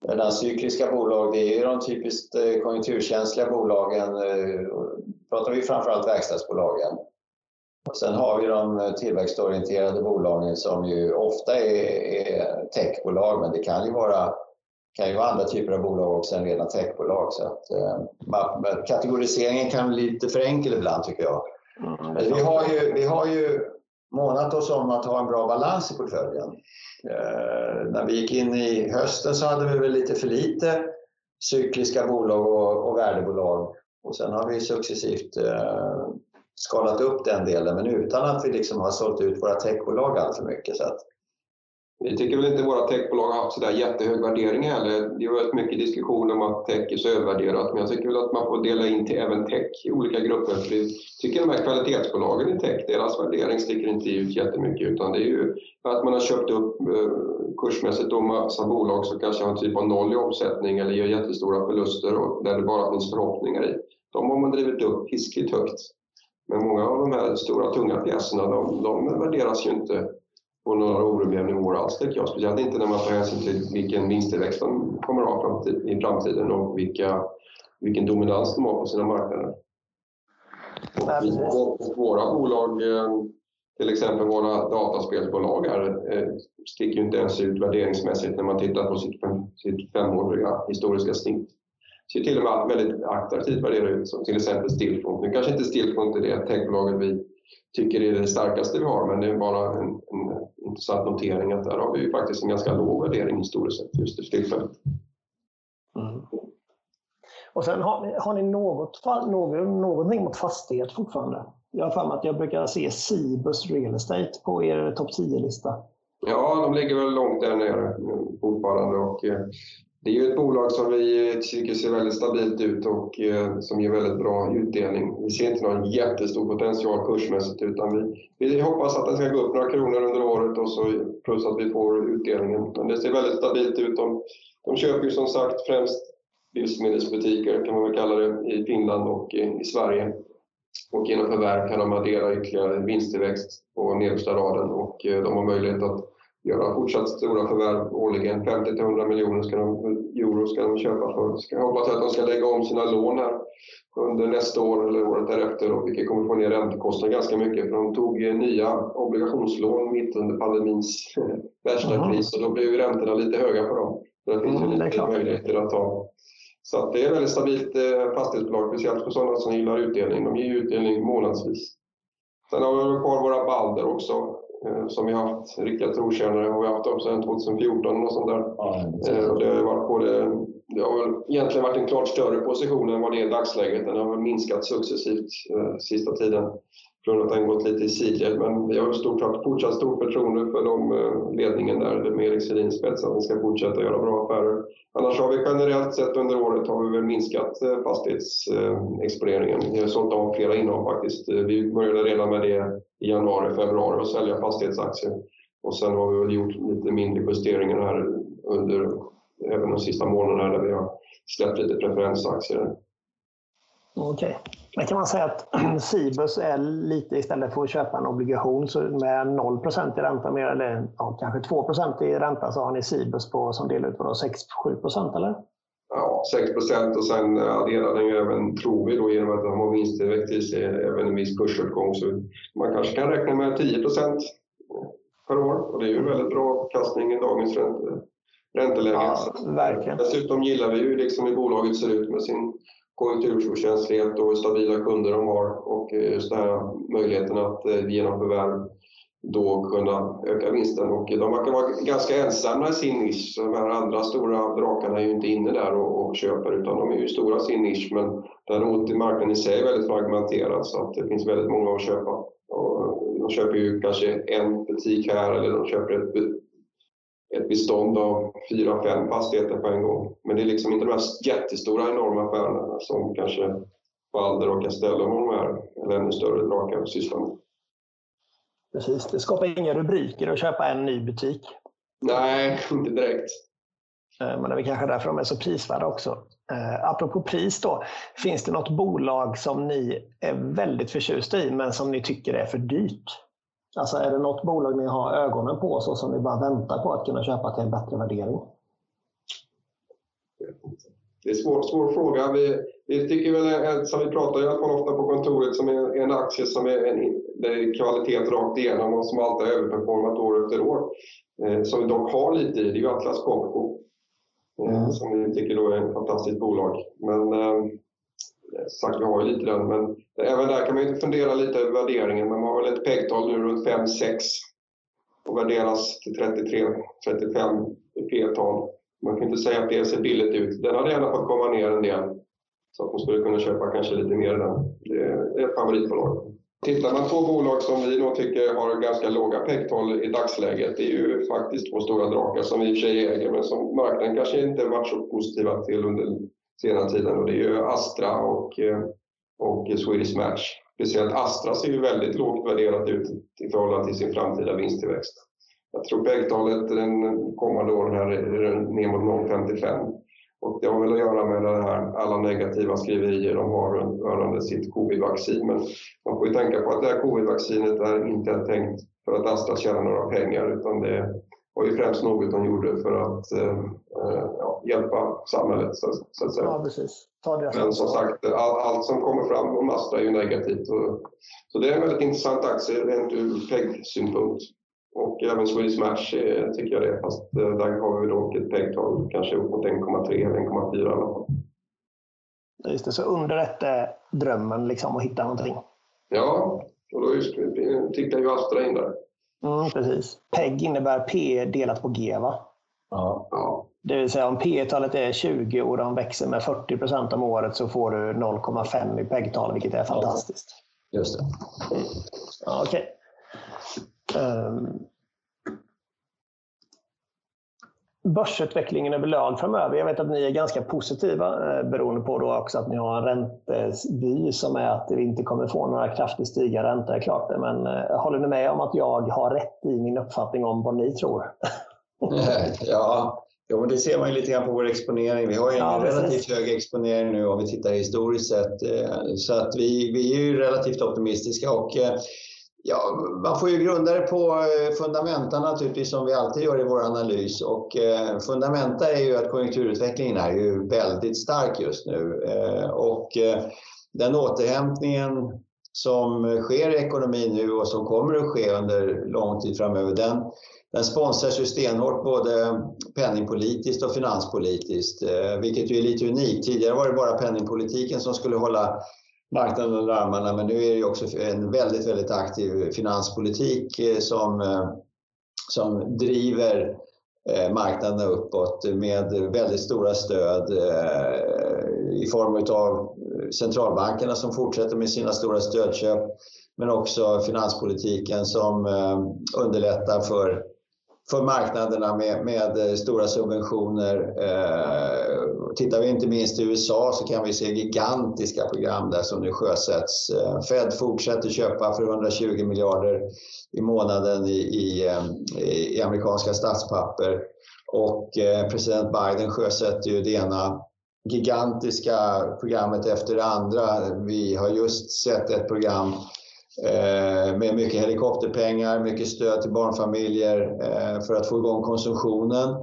Medan cykliska bolag, det är ju de typiskt eh, konjunkturkänsliga bolagen. Eh, pratar vi framförallt verkstadsbolagen. Och sen har vi de eh, tillväxtorienterade bolagen som ju ofta är, är techbolag, men det kan ju vara kan ju vara andra typer av bolag också än rena techbolag. Så att, eh, kategoriseringen kan bli lite för enkel ibland tycker jag. Mm, vi, har ju, vi har ju månat oss om att ha en bra balans i portföljen. Eh, när vi gick in i hösten så hade vi väl lite för lite cykliska bolag och, och värdebolag. Och sen har vi successivt eh, skalat upp den delen, men utan att vi liksom har sålt ut våra techbolag allt för mycket. Så att... Vi tycker väl inte våra techbolag har haft sådär jättehög värdering heller. Det har varit mycket diskussion om att tech är så övervärderat, men jag tycker väl att man får dela in till även tech i olika grupper. För vi tycker de här kvalitetsbolagen i tech, deras värdering sticker inte ut jättemycket, utan det är ju att man har köpt upp eh, kursmässigt då massa bolag som kanske har en typ av noll i omsättning eller gör jättestora förluster och där det bara finns förhoppningar i de har man drivit upp hiskligt högt. Men många av de här stora tunga pjäserna, de, de värderas ju inte på några orimliga nivåer alls, tycker jag. Speciellt inte när man tar hänsyn till vilken vinsttillväxt de kommer att ha i framtiden och vilka, vilken dominans de har på sina marknader. Och, våra bolag, eh, till exempel våra dataspelsbolag, eh, sticker inte ens ut värderingsmässigt när man tittar på sitt, sitt femåriga historiska snitt. Ser till och med väldigt attraktivt värderar ut, som till exempel Stillfront. Nu kanske inte Stillfront är det techbolaget vi tycker är det starkaste vi har, men det är bara en, en intressant notering att där har vi ju faktiskt en ganska låg värdering historiskt sett just för tillfället. Mm. Och sen har, har ni något, någon, någonting mot fastighet fortfarande? Jag har för mig att jag brukar se Cibus Real Estate på er topp 10-lista. Ja, de ligger väl långt där nere fortfarande och eh, det är ju ett bolag som vi tycker ser väldigt stabilt ut och eh, som ger väldigt bra utdelning. Vi ser inte någon jättestor potential kursmässigt utan vi, vi hoppas att den ska gå upp några kronor under året och så plus att vi får utdelningen. Men det ser väldigt stabilt ut. De, de köper ju som sagt främst livsmedelsbutiker kan man väl kalla det i Finland och i Sverige. Och genom förvärv kan de addera ytterligare vinsttillväxt på nedersta raden och eh, de har möjlighet att göra fortsatt stora förvärv årligen. 50-100 miljoner ska de, euro ska de köpa för. Jag hoppas att de ska lägga om sina lån här under nästa år eller året därefter, och vilket kommer få ner räntekostnaderna ganska mycket. För de tog nya obligationslån mitt under pandemins värsta mm. kris och då blev räntorna lite höga på dem. Så det finns mm, lite möjligheter att ta. Så det är ett väldigt stabilt eh, fastighetsbolag, speciellt för sådana som gillar utdelning. De ger utdelning månadsvis. Sen har vi kvar våra Balder också Eh, som vi har haft. Riktiga trotjänare har vi haft dem sedan 2014 och sånt där. Ja, eh, det, har varit både, det har väl egentligen varit en klart större position än vad det är i dagsläget. Den har väl minskat successivt eh, sista tiden från att den gått lite i sidled. Men vi har stort, fortsatt stort förtroende för de, eh, ledningen där med Erik Selin spets att den ska fortsätta göra bra affärer. Annars har vi generellt sett under året har vi väl minskat fastighetsexponeringen. Vi har sålt av flera innehav faktiskt. Vi började redan med det i januari, februari och sälja fastighetsaktier. Och sen har vi väl gjort lite mindre justeringar här under även de sista månaderna där vi har släppt lite preferensaktier. Okej. Okay. Men kan man säga att Cibus är lite istället för att köpa en obligation så med 0% i ränta, mer, eller ja, kanske 2% i ränta, så har ni Cibus på som delar ut 6-7 eller? Ja, 6% och sen adderar den ju även, tror vi, då, genom att de har vinsttillväxt i sig, även en viss kursuppgång. Så man kanske kan räkna med 10% per år och det är ju en väldigt bra avkastning i dagens ränte, ränteläge. Ja. Dessutom gillar vi ju liksom hur bolaget ser ut med sin konjunkturkänslighet och hur stabila kunder de har och just den här möjligheten att eh, genom förvärv då kunna öka vinsten. Och de verkar vara ganska ensamma i sin nisch. De här andra stora drakarna är ju inte inne där och, och köper utan de är ju stora i sin nisch. Men däremot är marknaden i sig väldigt fragmenterad så att det finns väldigt många att köpa. Och de köper ju kanske en butik här eller de köper ett ett bestånd av fyra, fem fastigheter på en gång. Men det är liksom inte de här jättestora, enorma affärerna som kanske Balder och Castellum och de här, eller ännu större drakar sysslar med. Precis, det skapar inga rubriker att köpa en ny butik. Nej, inte direkt. Eh, men det är kanske därför de är så prisvärda också. Eh, apropå pris då, finns det något bolag som ni är väldigt förtjusta i men som ni tycker är för dyrt? Alltså är det något bolag ni har ögonen på så som ni bara väntar på att kunna köpa till en bättre värdering? Det är en svår, svår fråga. Vi, vi tycker väl, som vi pratar i alla fall ofta på kontoret, som är en aktie som är, en, det är kvalitet rakt igenom och som alltid har överperformat år efter år. Eh, som vi dock har lite i, det är ju Atlas Copco. Eh, mm. Som vi tycker då är ett fantastiskt bolag. Men eh, sagt, vi har ju lite den, men även där kan man ju fundera lite över värderingen. Man har väl ett PEG-tal nu runt 5-6 och värderas till 33-35 i P-tal. Man kan inte säga att det ser billigt ut. Den hade gärna fått komma ner en del så att man skulle kunna köpa kanske lite mer i den. Det är ett favoritbolag. Tittar man på bolag som vi då tycker har ganska låga pektal i dagsläget, det är ju faktiskt två stora drakar som vi i och för sig äger, men som marknaden kanske inte varit så positiva till under senare tiden och det är ju Astra och, eh, och Swedish Match. Speciellt Astra ser ju väldigt lågt värderat ut i förhållande till sin framtida vinsttillväxt. Jag tror pektalet den kommande åren här är ner mot 0,55. Och det har väl att göra med det här, alla negativa skriverier de har rörande sitt covid-vaccin. Men man får ju tänka på att det här covid-vaccinet är inte tänkt för att Astra tjänar några pengar utan det var ju främst något de gjorde för att eh, eh ja, hjälpa samhället så, så, att säga. Ja, precis. Men som sagt, all, allt som kommer fram om Astra är ju negativt. Och, så det är en väldigt intressant aktie rent ur PEG-synpunkt. Och även Swedish Match eh, tycker jag det, fast eh, där har vi dock ett PEG-tal kanske upp mot 1,3 eller 1,4 i alla fall. Just det, så under detta drömmen liksom att hitta någonting? Ja, och då just, tittar ju Astra in där. Mm, precis. PEG innebär P delat på G, va? Ja. ja. Det vill säga om P talet är 20 och de växer med 40 procent om året så får du 0,5 i PEG-tal, vilket är fantastiskt. Just det. Mm. Ja, Okej. Okay. Ehm, börsutvecklingen överlag framöver. Jag vet att ni är ganska positiva eh, beroende på då också att ni har en räntevy som är att vi inte kommer få några kraftigt stigande räntor. Är klart det. Men eh, håller ni med om att jag har rätt i min uppfattning om vad ni tror? ja, Jo, men det ser man ju lite grann på vår exponering. Vi har ju en ja, relativt hög exponering nu om vi tittar historiskt sett. Eh, så att vi, vi är ju relativt optimistiska och Ja, man får ju grunda det på eh, fundamenta naturligtvis som vi alltid gör i vår analys. Och eh, fundamenta är ju att konjunkturutvecklingen är ju väldigt stark just nu. Eh, och eh, den återhämtningen som sker i ekonomin nu och som kommer att ske under lång tid framöver, den, den sponsras ju stenhårt både penningpolitiskt och finanspolitiskt, eh, vilket ju är lite unikt. Tidigare var det bara penningpolitiken som skulle hålla marknaden under armarna. Men nu är det också en väldigt, väldigt aktiv finanspolitik eh, som, eh, som driver eh, marknaderna uppåt med väldigt stora stöd i form av centralbankerna som fortsätter med sina stora stödköp men också finanspolitiken som underlättar för för marknaderna med, med eh, stora subventioner. Eh, tittar vi inte minst i USA så kan vi se gigantiska program där som nu sjösätts. Eh, Fed fortsätter köpa för 120 miljarder i månaden i, eh, i, i amerikanska statspapper och eh, president Biden sjösätter ju det ena gigantiska programmet efter det andra. Vi har just sett ett program Eh, med mycket helikopterpengar, mycket stöd till barnfamiljer eh, för att få igång konsumtionen.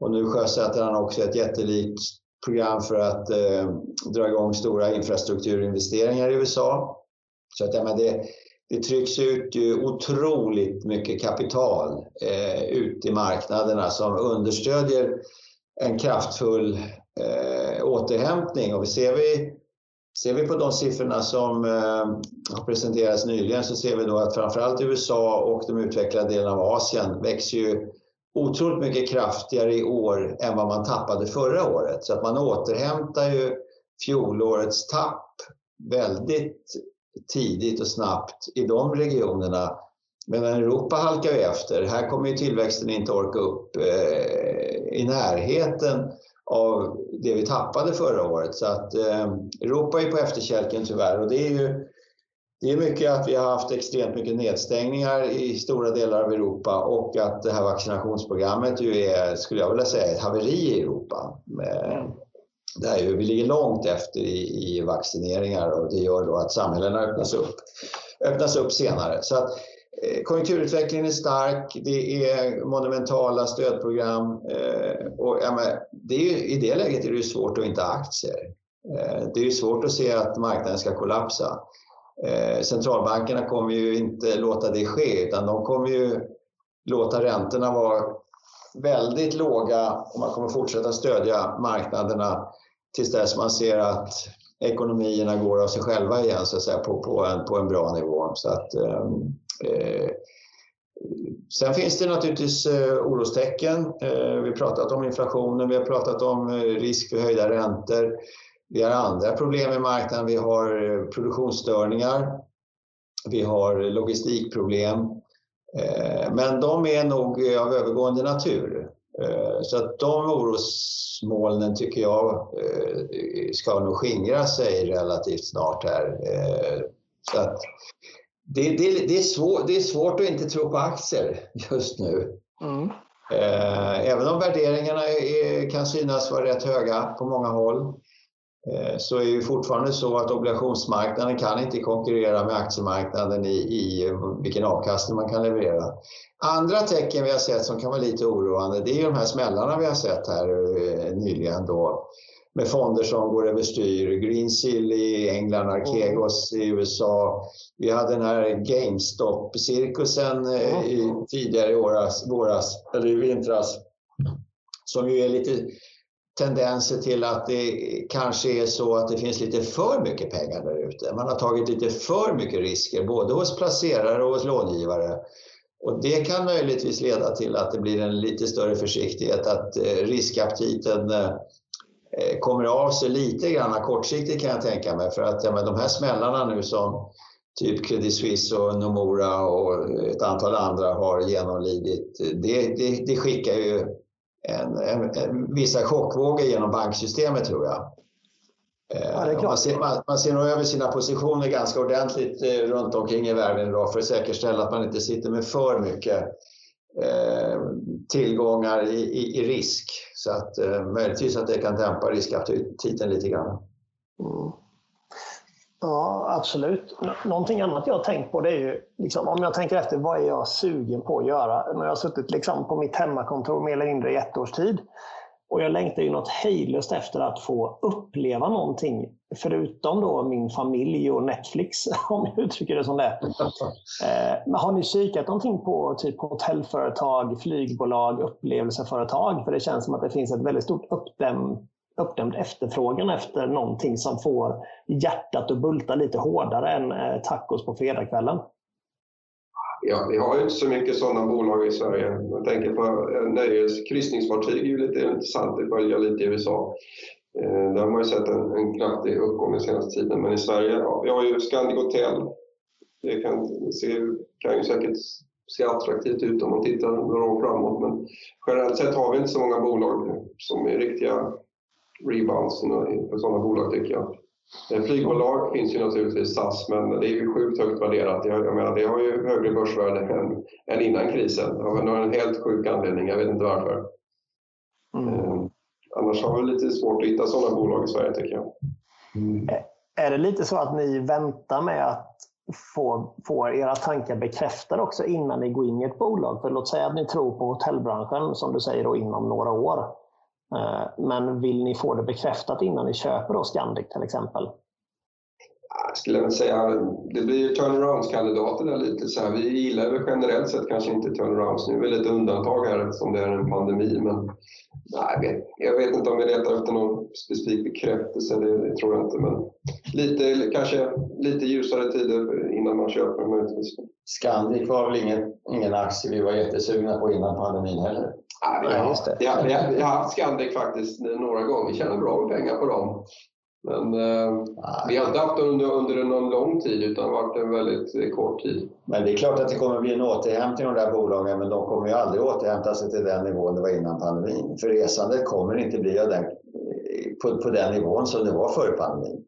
Och nu sjösätter han också ett jättelikt program för att eh, dra igång stora infrastrukturinvesteringar i USA. Så att, ja, men det, det trycks ut ju otroligt mycket kapital eh, ut i marknaderna som understödjer en kraftfull eh, återhämtning. Och vi ser vi Ser vi på de siffrorna som eh, har presenterats nyligen så ser vi då att framförallt USA och de utvecklade delarna av Asien växer ju otroligt mycket kraftigare i år än vad man tappade förra året. Så att man återhämtar ju fjolårets tapp väldigt tidigt och snabbt i de regionerna. Medan Europa halkar ju efter. Här kommer ju tillväxten inte orka upp eh, i närheten av det vi tappade förra året. Så att eh, Europa är på efterkälken tyvärr och det är ju det är mycket att vi har haft extremt mycket nedstängningar i stora delar av Europa och att det här vaccinationsprogrammet ju är, skulle jag vilja säga, ett haveri i Europa. Mm. Där ju, vi ligger långt efter i, i, vaccineringar och det gör då att samhällena öppnas upp, öppnas upp senare. Så att, Eh, Eh, konjunkturutvecklingen är stark, det är monumentala stödprogram eh, och det är ju, i det läget är det svårt att inte ha aktier. Eh, det är ju svårt att se att marknaden ska kollapsa. Centralbankerna kommer ju inte låta det ske utan de kommer ju låta räntorna vara väldigt låga och man kommer fortsätta stödja marknaderna tills dess man ser att ekonomierna går av sig själva igen så att säga, på, på, en, på en bra nivå. Så att, um, Eh, sen finns det naturligtvis eh, orostecken. Eh, vi har pratat om inflationen, vi har pratat om eh, risk för höjda räntor. Vi har andra problem i marknaden. Vi har eh, produktionsstörningar. Vi har logistikproblem. Men de är nog av övergående natur. Så att de orosmolnen tycker jag ska nog skingra sig relativt snart här. Så att det, det, det, är svår, det är svårt att inte tro på aktier just nu. Mm. Eh, även om värderingarna är, kan synas vara rätt höga på många håll eh, så är det fortfarande så att obligationsmarknaden kan inte konkurrera med aktiemarknaden i, i vilken avkastning man kan leverera. Andra tecken vi har sett som kan vara lite oroande det är de här smällarna vi har sett här nyligen då med fonder som går överstyr. Greensill i England, Archegos i USA. Vi hade den här GameStop-cirkusen eh, tidigare i åras, våras, eller i vintras som ju är lite tendenser till att det kanske är så att det finns lite för mycket pengar där ute. Man har tagit lite för mycket risker, både hos placerare och hos långivare. Och det kan möjligtvis leda till att det blir en lite större försiktighet, att eh, riskaptiten Eh, kommer av sig lite grann kortsiktigt kan jag tänka mig. För att ja, men de här smällarna nu som typ Credit Suisse och Nomura och ett antal andra har genomlidit, det, det, det skickar ju en, en, en, vissa chockvågor genom banksystemet tror jag. Ja, man, ser, man, man ser nog över sina positioner ganska ordentligt eh, runt omkring i världen idag för att säkerställa att man inte sitter med för mycket Eh, Eh, tillgångar i, i, i, risk. Så att eh, möjligtvis att det kan dämpa riskaptiten lite grann. Mm. Ja, absolut. Någonting annat jag har tänkt på det är ju, liksom, om jag tänker efter, vad är jag sugen på att göra? När jag har suttit liksom, på mitt hemmakontor mer eller mindre i ett års tid och jag längtar ju något hejdlöst efter att få uppleva någonting förutom då min familj och Netflix, om jag uttrycker det som det. Eh, men har ni kikat någonting på typ hotellföretag, flygbolag, upplevelseföretag? För det känns som att det finns ett väldigt stort uppdämd, uppdämd efterfrågan efter någonting som får hjärtat att bulta lite hårdare än eh, tacos på fredagskvällen. Ja, vi har ju inte så mycket sådana bolag i Sverige. Jag tänker på eh, nöjes kryssningsfartyg är ju lite intressant att följa lite i USA. Eh, där har man ju sett en, en kraftig uppgång den senaste tiden. Men i Sverige, ja, vi har ju Scandic Hotel. Det kan, se, kan ju säkert se attraktivt ut om man tittar några år framåt. Men generellt sett har vi inte så många bolag som är riktiga rebounds för sådana bolag tycker jag. Eh, flygbolag finns ju naturligtvis, SAS, men det är ju sjukt högt värderat. Jag menar, det har ju högre börsvärde än, än innan krisen. Av en helt sjuk anledning, jag vet inte varför. Mm. Eh, annars har vi lite svårt att hitta sådana bolag i Sverige tycker jag. Mm. Är det lite så att ni väntar med att få, få era tankar bekräftade också innan ni går in i ett bolag? För låt säga att ni tror på hotellbranschen, som du säger, då, inom några år. Eh, men vill ni få det bekräftat innan ni köper då Scandic till exempel? Jag skulle väl säga, det blir ju turnarounds-kandidater där lite. Så här. Vi gillar väl generellt sett kanske inte turnarounds. Nu är det ett undantag här eftersom det är en pandemi. Men nej, jag, vet, jag vet inte om vi letar efter någon specifik bekräftelse, det, det, tror jag inte. Men lite, kanske lite ljusare tider innan man köper möjligtvis. Scandic var väl ingen, ingen aktie vi var jättesugna på innan pandemin heller? Ja, har, just det. Vi, har, vi, har, haft Scandic faktiskt några gånger. Vi tjänar bra med pengar på dem. Men eh, vi har inte haft det under, under någon lång tid utan varit en väldigt eh, kort tid. Men det är klart att det kommer bli en återhämtning av de där bolagen men de kommer ju aldrig återhämta sig till den nivån det var innan pandemin. För resandet kommer inte bli den, på, på den nivån som det var före pandemin.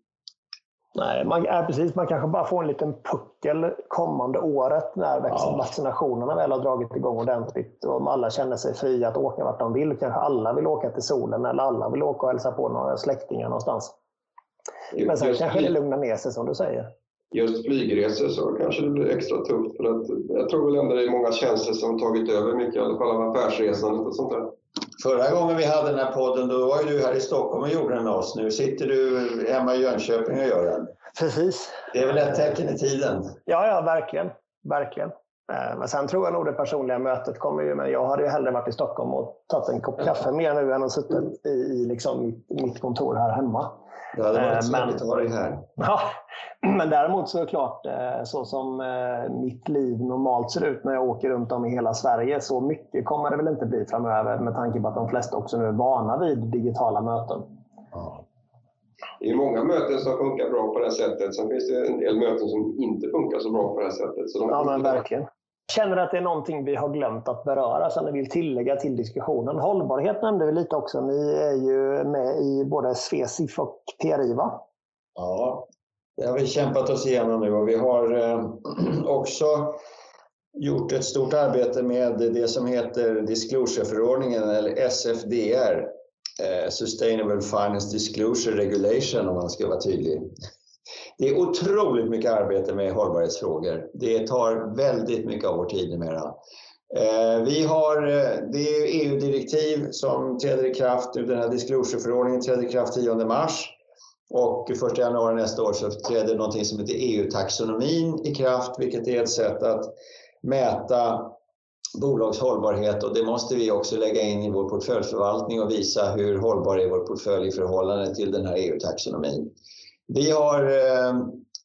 Nej, man, ja, precis. Man kanske bara får en liten puckel kommande året när ja. vaccinationerna väl har dragit igång ordentligt. Och om alla känner sig fria att åka vart de vill. Kanske alla vill åka till solen eller alla vill åka och hälsa på några släktingar någonstans. Men sen just kanske det lugnar ner sig som du säger. Just flygresor så kanske det blir extra tufft. För att jag tror väl ändå det är många tjänster som tagit över mycket, i alla fall av affärsresandet och sånt där. Förra gången vi hade den här podden, då var ju du här i Stockholm och gjorde den med oss. Nu sitter du hemma i Jönköping och gör den. Precis. Det är väl ett tecken i tiden? Ja, ja, verkligen. Verkligen. Eh, men sen tror jag nog det personliga mötet kommer ju, men jag hade ju hellre varit i Stockholm och tagit en kopp kaffe mer nu än att sitta i, i liksom mitt kontor här hemma. Det hade varit eh, trevligt att vara här. Ja, men däremot så är det klart, eh, så som eh, mitt liv normalt ser ut när jag åker runt om i hela Sverige, så mycket kommer det väl inte bli framöver med tanke på att de flesta också nu är vana vid digitala möten. Ja. Det är många möten som funkar bra på det sättet. Sen finns det en del möten som inte funkar så bra på det sättet. Så de ja, men verkligen. Känner att det är någonting vi har glömt att beröra som ni vill tillägga till diskussionen? Hållbarhet nämnde vi lite också. Ni är ju med i både Svesif och PRIVA. Ja, det har vi kämpat oss igenom nu och vi har eh, också gjort ett stort arbete med det som heter Disclosure-förordningen eller SFDR, eh, Sustainable Finance Disclosure Regulation om man ska vara tydlig. Det är otroligt mycket arbete med hållbarhetsfrågor. Det tar väldigt mycket av vår tid numera. Eh, vi har, eh, det är EU-direktiv som träder i kraft, den här disclosure-förordningen träder i kraft 10 mars. Och 1 januari nästa år så träder någonting som heter EU-taxonomin i kraft, vilket är ett sätt att mäta bolags hållbarhet och det måste vi också lägga in i vår portföljförvaltning och visa hur hållbar är vår portfölj i förhållande till den här EU-taxonomin. Vi har eh,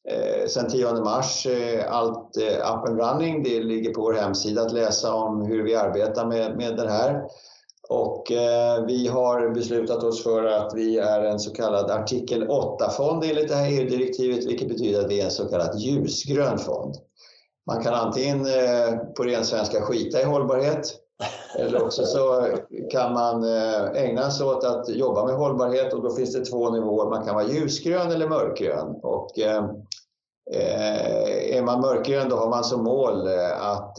eh sedan 10 mars eh, allt eh, up and running. Det ligger på vår hemsida att läsa om hur vi arbetar med, med det här. Och eh, vi har beslutat oss för att vi är en så kallad artikel 8-fond enligt det här EU-direktivet, vilket betyder att vi är en så kallad ljusgrön fond. Man kan antingen eh, på ren svenska skita i hållbarhet eller också så kan man eh, ägna sig åt att jobba med hållbarhet och då finns det två nivåer. Man kan vara ljusgrön eller mörkgrön. Och eh, är man mörkgrön då har man som mål att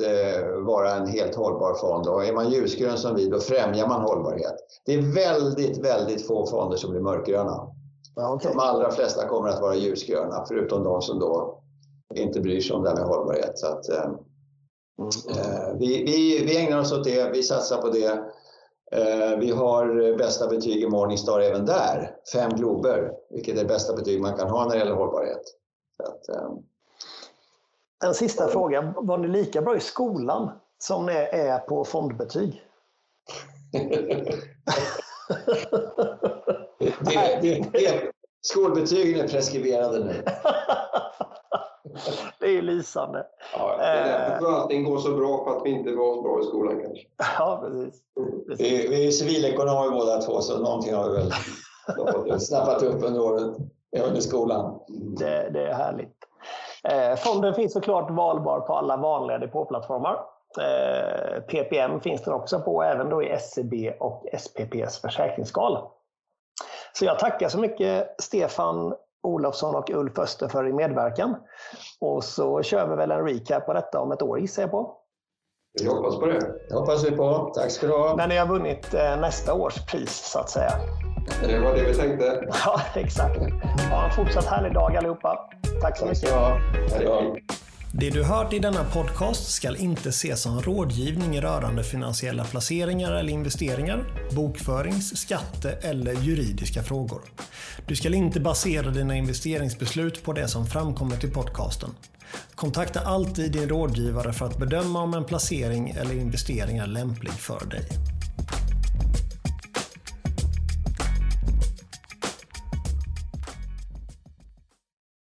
vara en helt hållbar fond och är man ljusgrön som vi då främjar man hållbarhet. Det är väldigt, väldigt få fonder som blir mörkgröna. okay. De allra flesta kommer att vara ljusgröna förutom de som då inte bryr sig om det här med hållbarhet. Så att, eh, mm. vi, vi, vi ägnar oss åt det, vi satsar på det. Eh, vi har bästa betyg i Morningstar även där, fem glober, vilket är det bästa betyg man kan ha när det gäller hållbarhet. Att, eh, en sista fråga, var ni lika bra i skolan som ni är på fondbetyg? det, det, det, skolbetygen är preskriberade nu. det är ju lysande. Ja, det är därför eh. allting går så bra för att vi inte var så bra i skolan kanske. Ja, precis. precis. Vi, vi är civilekonomer båda två så någonting har vi väl snappat upp under året, under skolan. Det, det är härligt. Eh, fonden finns såklart valbar på alla vanliga depåplattformar. Eh, PPM finns den också på, även då i SCB och SPPs försäkringsskal. Så jag tackar så mycket Stefan Olofsson och Ulf Öster för medverkan. Och så kör vi väl en recap på detta om ett år gissar jag på. Vi hoppas på det. Det hoppas vi på. Tack ska du ha. När ni har vunnit eh, nästa års pris så att säga. Det var det vi tänkte. Ja, exakt. Ha en fortsatt härlig dag allihopa. Tack så mycket. Ja, hej det du hört i denna podcast ska inte ses som rådgivning rörande finansiella placeringar eller investeringar, bokförings-, skatte eller juridiska frågor. Du ska inte basera dina investeringsbeslut på det som framkommit i podcasten. Kontakta alltid din rådgivare för att bedöma om en placering eller investering är lämplig för dig.